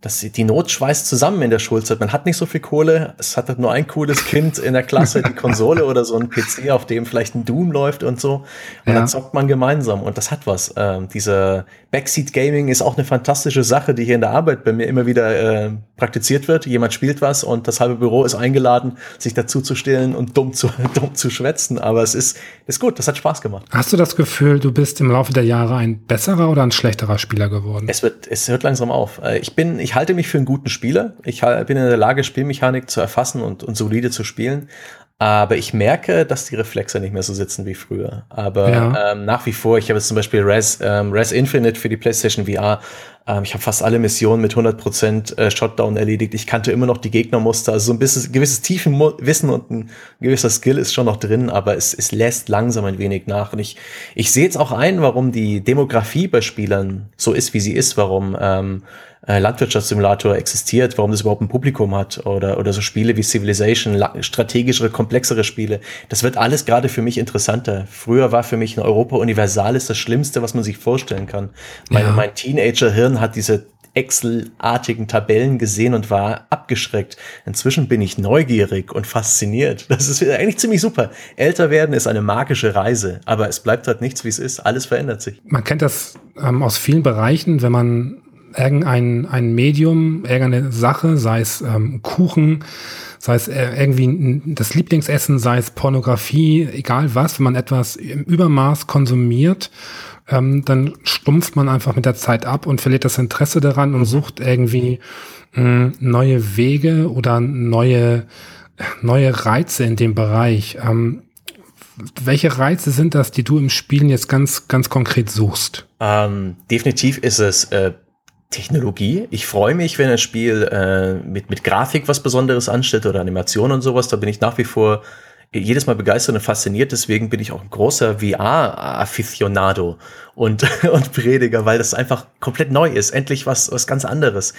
das, die Not schweißt zusammen in der Schulzeit. Man hat nicht so viel Kohle. Es hat halt nur ein cooles Kind in der Klasse, die Konsole oder so ein PC, auf dem vielleicht ein Doom läuft und so. Und Ja. dann zockt man gemeinsam und das hat was. Ähm, diese Backseat Gaming ist auch eine fantastische Sache, die hier in der Arbeit bei mir immer wieder äh, praktiziert wird. Jemand spielt was und das halbe Büro ist eingeladen, sich dazu zu stellen und dumm zu, *laughs* dumm zu schwätzen. Aber es ist, ist gut, das hat Spaß gemacht. Hast du das Gefühl, du bist im Laufe der Jahre ein besserer oder ein schlechterer Spieler geworden? Es wird, es hört langsam auf. Äh, Ich bin, ich halte mich für einen guten Spieler. Ich bin in der Lage, Spielmechanik zu erfassen und, und solide zu spielen. Aber ich merke, dass die Reflexe nicht mehr so sitzen wie früher. Aber Ja. ähm, nach wie vor, ich habe jetzt zum Beispiel Res, ähm, Res Infinite für die PlayStation VR. Ähm, ich habe fast alle Missionen mit 100% äh, Shotdown erledigt. Ich kannte immer noch die Gegnermuster. Also so ein bisschen, gewisses Tiefenwissen und ein gewisser Skill ist schon noch drin, aber es, es lässt langsam ein wenig nach. Und ich, ich sehe jetzt auch ein, warum die Demografie bei Spielern so ist, wie sie ist, warum ähm, äh, Landwirtschaftssimulator existiert, warum das überhaupt ein Publikum hat oder, oder so Spiele wie Civilization, strategischere, komplexere Spiele. Das wird alles gerade für mich interessanter. Früher war für mich ein Europa Universalis das Schlimmste, was man sich vorstellen kann. Mein, Ja. mein Teenager-Hirn hat diese Excel-artigen Tabellen gesehen und war abgeschreckt. Inzwischen bin ich neugierig und fasziniert. Das ist eigentlich ziemlich super. Älter werden ist eine magische Reise, aber es bleibt halt nichts, wie es ist. Alles verändert sich. Man kennt das ähm, aus vielen Bereichen, wenn man irgendein ein Medium, irgendeine Sache, sei es ähm, Kuchen, sei es äh, irgendwie das Lieblingsessen, sei es Pornografie, egal was, wenn man etwas im Übermaß konsumiert, ähm, dann stumpft man einfach mit der Zeit ab und verliert das Interesse daran und sucht irgendwie mh, neue Wege oder neue, neue Reize in dem Bereich. Ähm, welche Reize sind das, die du im Spielen jetzt ganz, ganz konkret suchst? Ähm, definitiv ist es äh, Technologie. Ich freue mich, wenn ein Spiel äh, mit, mit Grafik was Besonderes anstellt oder Animation und sowas. Da bin ich nach wie vor jedes Mal begeistert und fasziniert. Deswegen bin ich auch ein großer VR-Aficionado und, *laughs* und Prediger, weil das einfach komplett neu ist. Endlich was, was ganz anderes.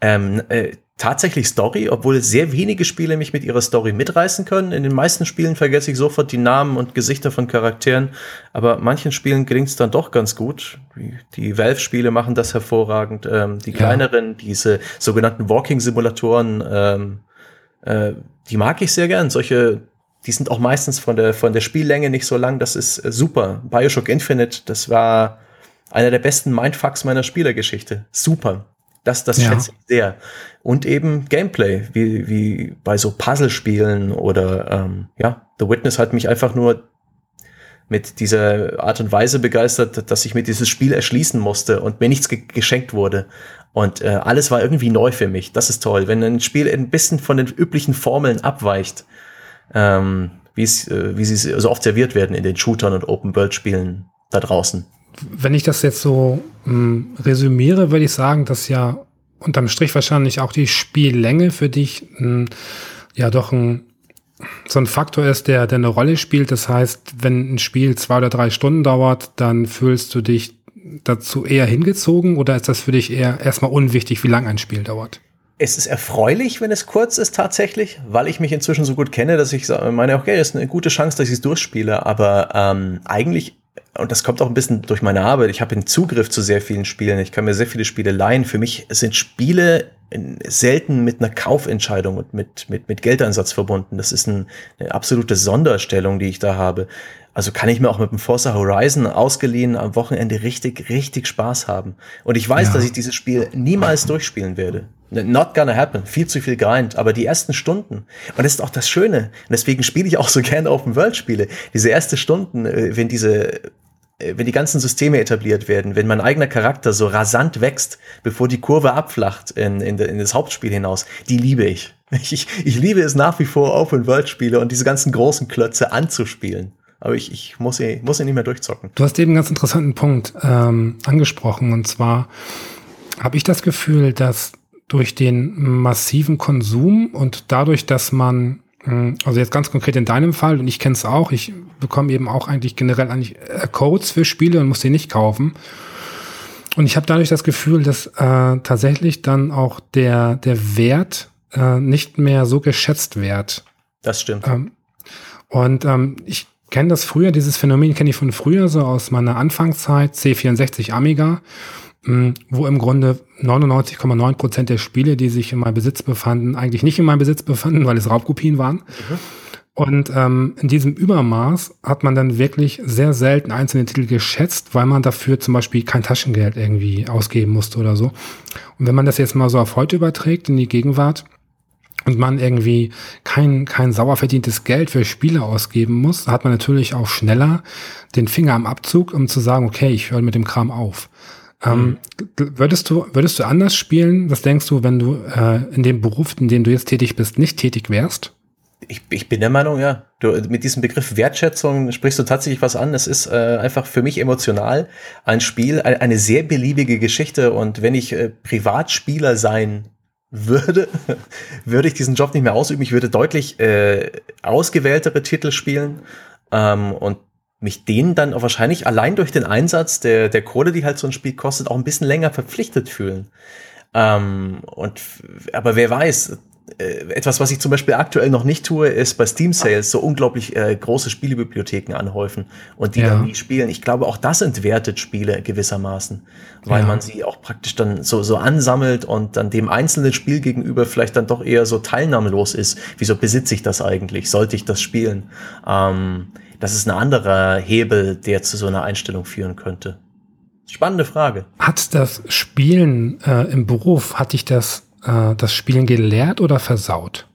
Ähm, äh, tatsächlich Story, obwohl sehr wenige Spiele mich mit ihrer Story mitreißen können. In den meisten Spielen vergesse ich sofort die Namen und Gesichter von Charakteren, aber manchen Spielen gelingt es dann doch ganz gut. Die- Valve-Spiele machen das hervorragend. Ähm, die Ja. kleineren, diese sogenannten Walking-Simulatoren, ähm, äh, die mag ich sehr gern. Solche, die sind auch meistens von der, von der Spiellänge nicht so lang. Das ist äh, super. Bioshock Infinite, das war einer der besten Mindfucks meiner Spielergeschichte. Super. Das, das Ja. schätze ich sehr. Und eben Gameplay, wie, wie bei so Puzzlespielen oder ähm, ja, The Witness hat mich einfach nur mit dieser Art und Weise begeistert, dass ich mir dieses Spiel erschließen musste und mir nichts ge geschenkt wurde. Und äh, alles war irgendwie neu für mich. Das ist toll. Wenn ein Spiel ein bisschen von den üblichen Formeln abweicht, ähm, wie es, äh, wie sie so oft serviert werden in den Shootern und Open-World-Spielen da draußen. Wenn ich das jetzt so mh, resümiere, würde ich sagen, dass ja unterm Strich wahrscheinlich auch die Spiellänge für dich mh, ja doch ein, so ein Faktor ist, der, der eine Rolle spielt. Das heißt, wenn ein Spiel zwei oder drei Stunden dauert, dann fühlst du dich dazu eher hingezogen oder ist das für dich eher erstmal unwichtig, wie lang ein Spiel dauert? Es ist erfreulich, wenn es kurz ist tatsächlich, weil ich mich inzwischen so gut kenne, dass ich meine, okay, es ist eine gute Chance, dass ich es durchspiele, aber ähm, eigentlich, und das kommt auch ein bisschen durch meine Arbeit, ich habe einen Zugriff zu sehr vielen Spielen, ich kann mir sehr viele Spiele leihen. Für mich sind Spiele selten mit einer Kaufentscheidung und mit, mit, mit Geldeinsatz verbunden. Das ist ein, eine absolute Sonderstellung, die ich da habe. Also kann ich mir auch mit dem Forza Horizon ausgeliehen am Wochenende richtig, richtig Spaß haben. Und ich weiß, Ja. dass ich dieses Spiel niemals durchspielen werde. Not gonna happen. Viel zu viel Grind. Aber die ersten Stunden, und das ist auch das Schöne, und deswegen spiele ich auch so *laughs* gerne Open-World-Spiele, diese ersten Stunden, äh, wenn diese, äh, wenn die ganzen Systeme etabliert werden, wenn mein eigener Charakter so rasant wächst, bevor die Kurve abflacht in, in, in das Hauptspiel hinaus, die liebe ich. *laughs* Ich, ich liebe es nach wie vor, Open-World-Spiele und diese ganzen großen Klötze anzuspielen. Aber ich, ich muss, sie, muss sie nicht mehr durchzocken. Du hast eben einen ganz interessanten Punkt ähm, angesprochen. Und zwar habe ich das Gefühl, dass durch den massiven Konsum und dadurch, dass man, hm, also jetzt ganz konkret in deinem Fall, und ich kenne es auch, ich bekomme eben auch eigentlich generell eigentlich äh, Codes für Spiele und muss sie nicht kaufen. Und ich habe dadurch das Gefühl, dass äh, tatsächlich dann auch der, der Wert äh, nicht mehr so geschätzt wird. Das stimmt. Ähm, und ähm, ich kenne das früher, dieses Phänomen kenne ich von früher, so aus meiner Anfangszeit, C64 Amiga, mh, hm, wo im Grunde 99,9 Prozent der Spiele, die sich in meinem Besitz befanden, eigentlich nicht in meinem Besitz befanden, *laughs* weil es Raubkopien waren. Mhm. Und ähm, in diesem Übermaß hat man dann wirklich sehr selten einzelne Titel geschätzt, weil man dafür zum Beispiel kein Taschengeld irgendwie ausgeben musste oder so. Und wenn man das jetzt mal so auf heute überträgt, in die Gegenwart, und man irgendwie kein, kein sauer verdientes Geld für Spiele ausgeben muss, hat man natürlich auch schneller den Finger am Abzug, um zu sagen, okay, ich höre mit dem Kram auf. Ähm, mhm. würdest du, würdest du anders spielen? Was denkst du, wenn du äh, in dem Beruf, in dem du jetzt tätig bist, nicht tätig wärst? Ich, ich bin der Meinung, ja. Du, mit diesem Begriff Wertschätzung sprichst du tatsächlich was an. Es ist äh, einfach für mich emotional ein Spiel, eine, eine sehr beliebige Geschichte. Und wenn ich äh, Privatspieler sein würde, *laughs* würde ich diesen Job nicht mehr ausüben. Ich würde deutlich äh, ausgewähltere Titel spielen ähm, und mich denen dann auch wahrscheinlich allein durch den Einsatz der, der Kohle, die halt so ein Spiel kostet, auch ein bisschen länger verpflichtet fühlen. Ähm, und aber wer weiß, etwas, was ich zum Beispiel aktuell noch nicht tue, ist bei Steam Sales so unglaublich äh, große Spielebibliotheken anhäufen und die ja. dann nie spielen. Ich glaube, auch das entwertet Spiele gewissermaßen, weil ja. man sie auch praktisch dann so, so ansammelt und dann dem einzelnen Spiel gegenüber vielleicht dann doch eher so teilnahmelos ist. Wieso besitze ich das eigentlich? Sollte ich das spielen? Ähm, das ist ein anderer Hebel, der zu so einer Einstellung führen könnte. Spannende Frage. Hat das Spielen äh, im Beruf, hat dich das äh, das Spielen gelehrt oder versaut?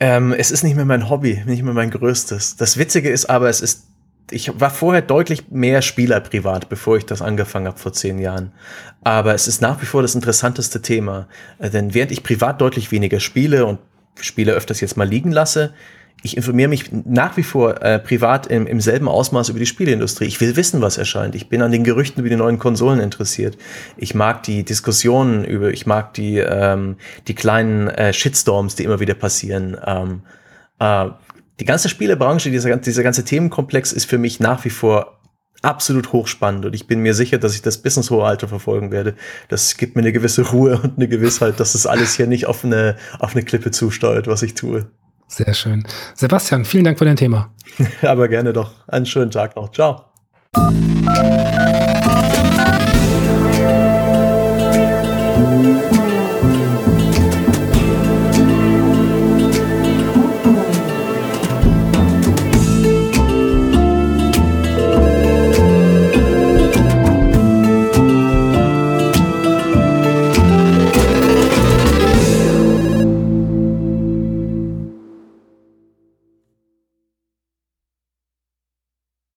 Ähm, es ist nicht mehr mein Hobby, nicht mehr mein größtes. Das Witzige ist aber, es ist ich war vorher deutlich mehr Spieler privat, bevor ich das angefangen habe vor zehn Jahren. Aber es ist nach wie vor das interessanteste Thema. Äh, denn während ich privat deutlich weniger spiele und Spiele öfters jetzt mal liegen lasse, ich informiere mich nach wie vor äh, privat im, im selben Ausmaß über die Spieleindustrie. Ich will wissen, was erscheint. Ich bin an den Gerüchten über die neuen Konsolen interessiert. Ich mag die Diskussionen über, ich mag die, ähm, die kleinen äh, Shitstorms, die immer wieder passieren. Ähm, äh, die ganze Spielebranche, dieser, dieser ganze Themenkomplex ist für mich nach wie vor absolut hochspannend und ich bin mir sicher, dass ich das bis ins hohe Alter verfolgen werde. Das gibt mir eine gewisse Ruhe und eine Gewissheit, dass das alles hier nicht auf eine, auf eine Klippe zusteuert, was ich tue. Sehr schön. Sebastian, vielen Dank für dein Thema. *laughs* Aber gerne doch. Einen schönen Tag noch. Ciao.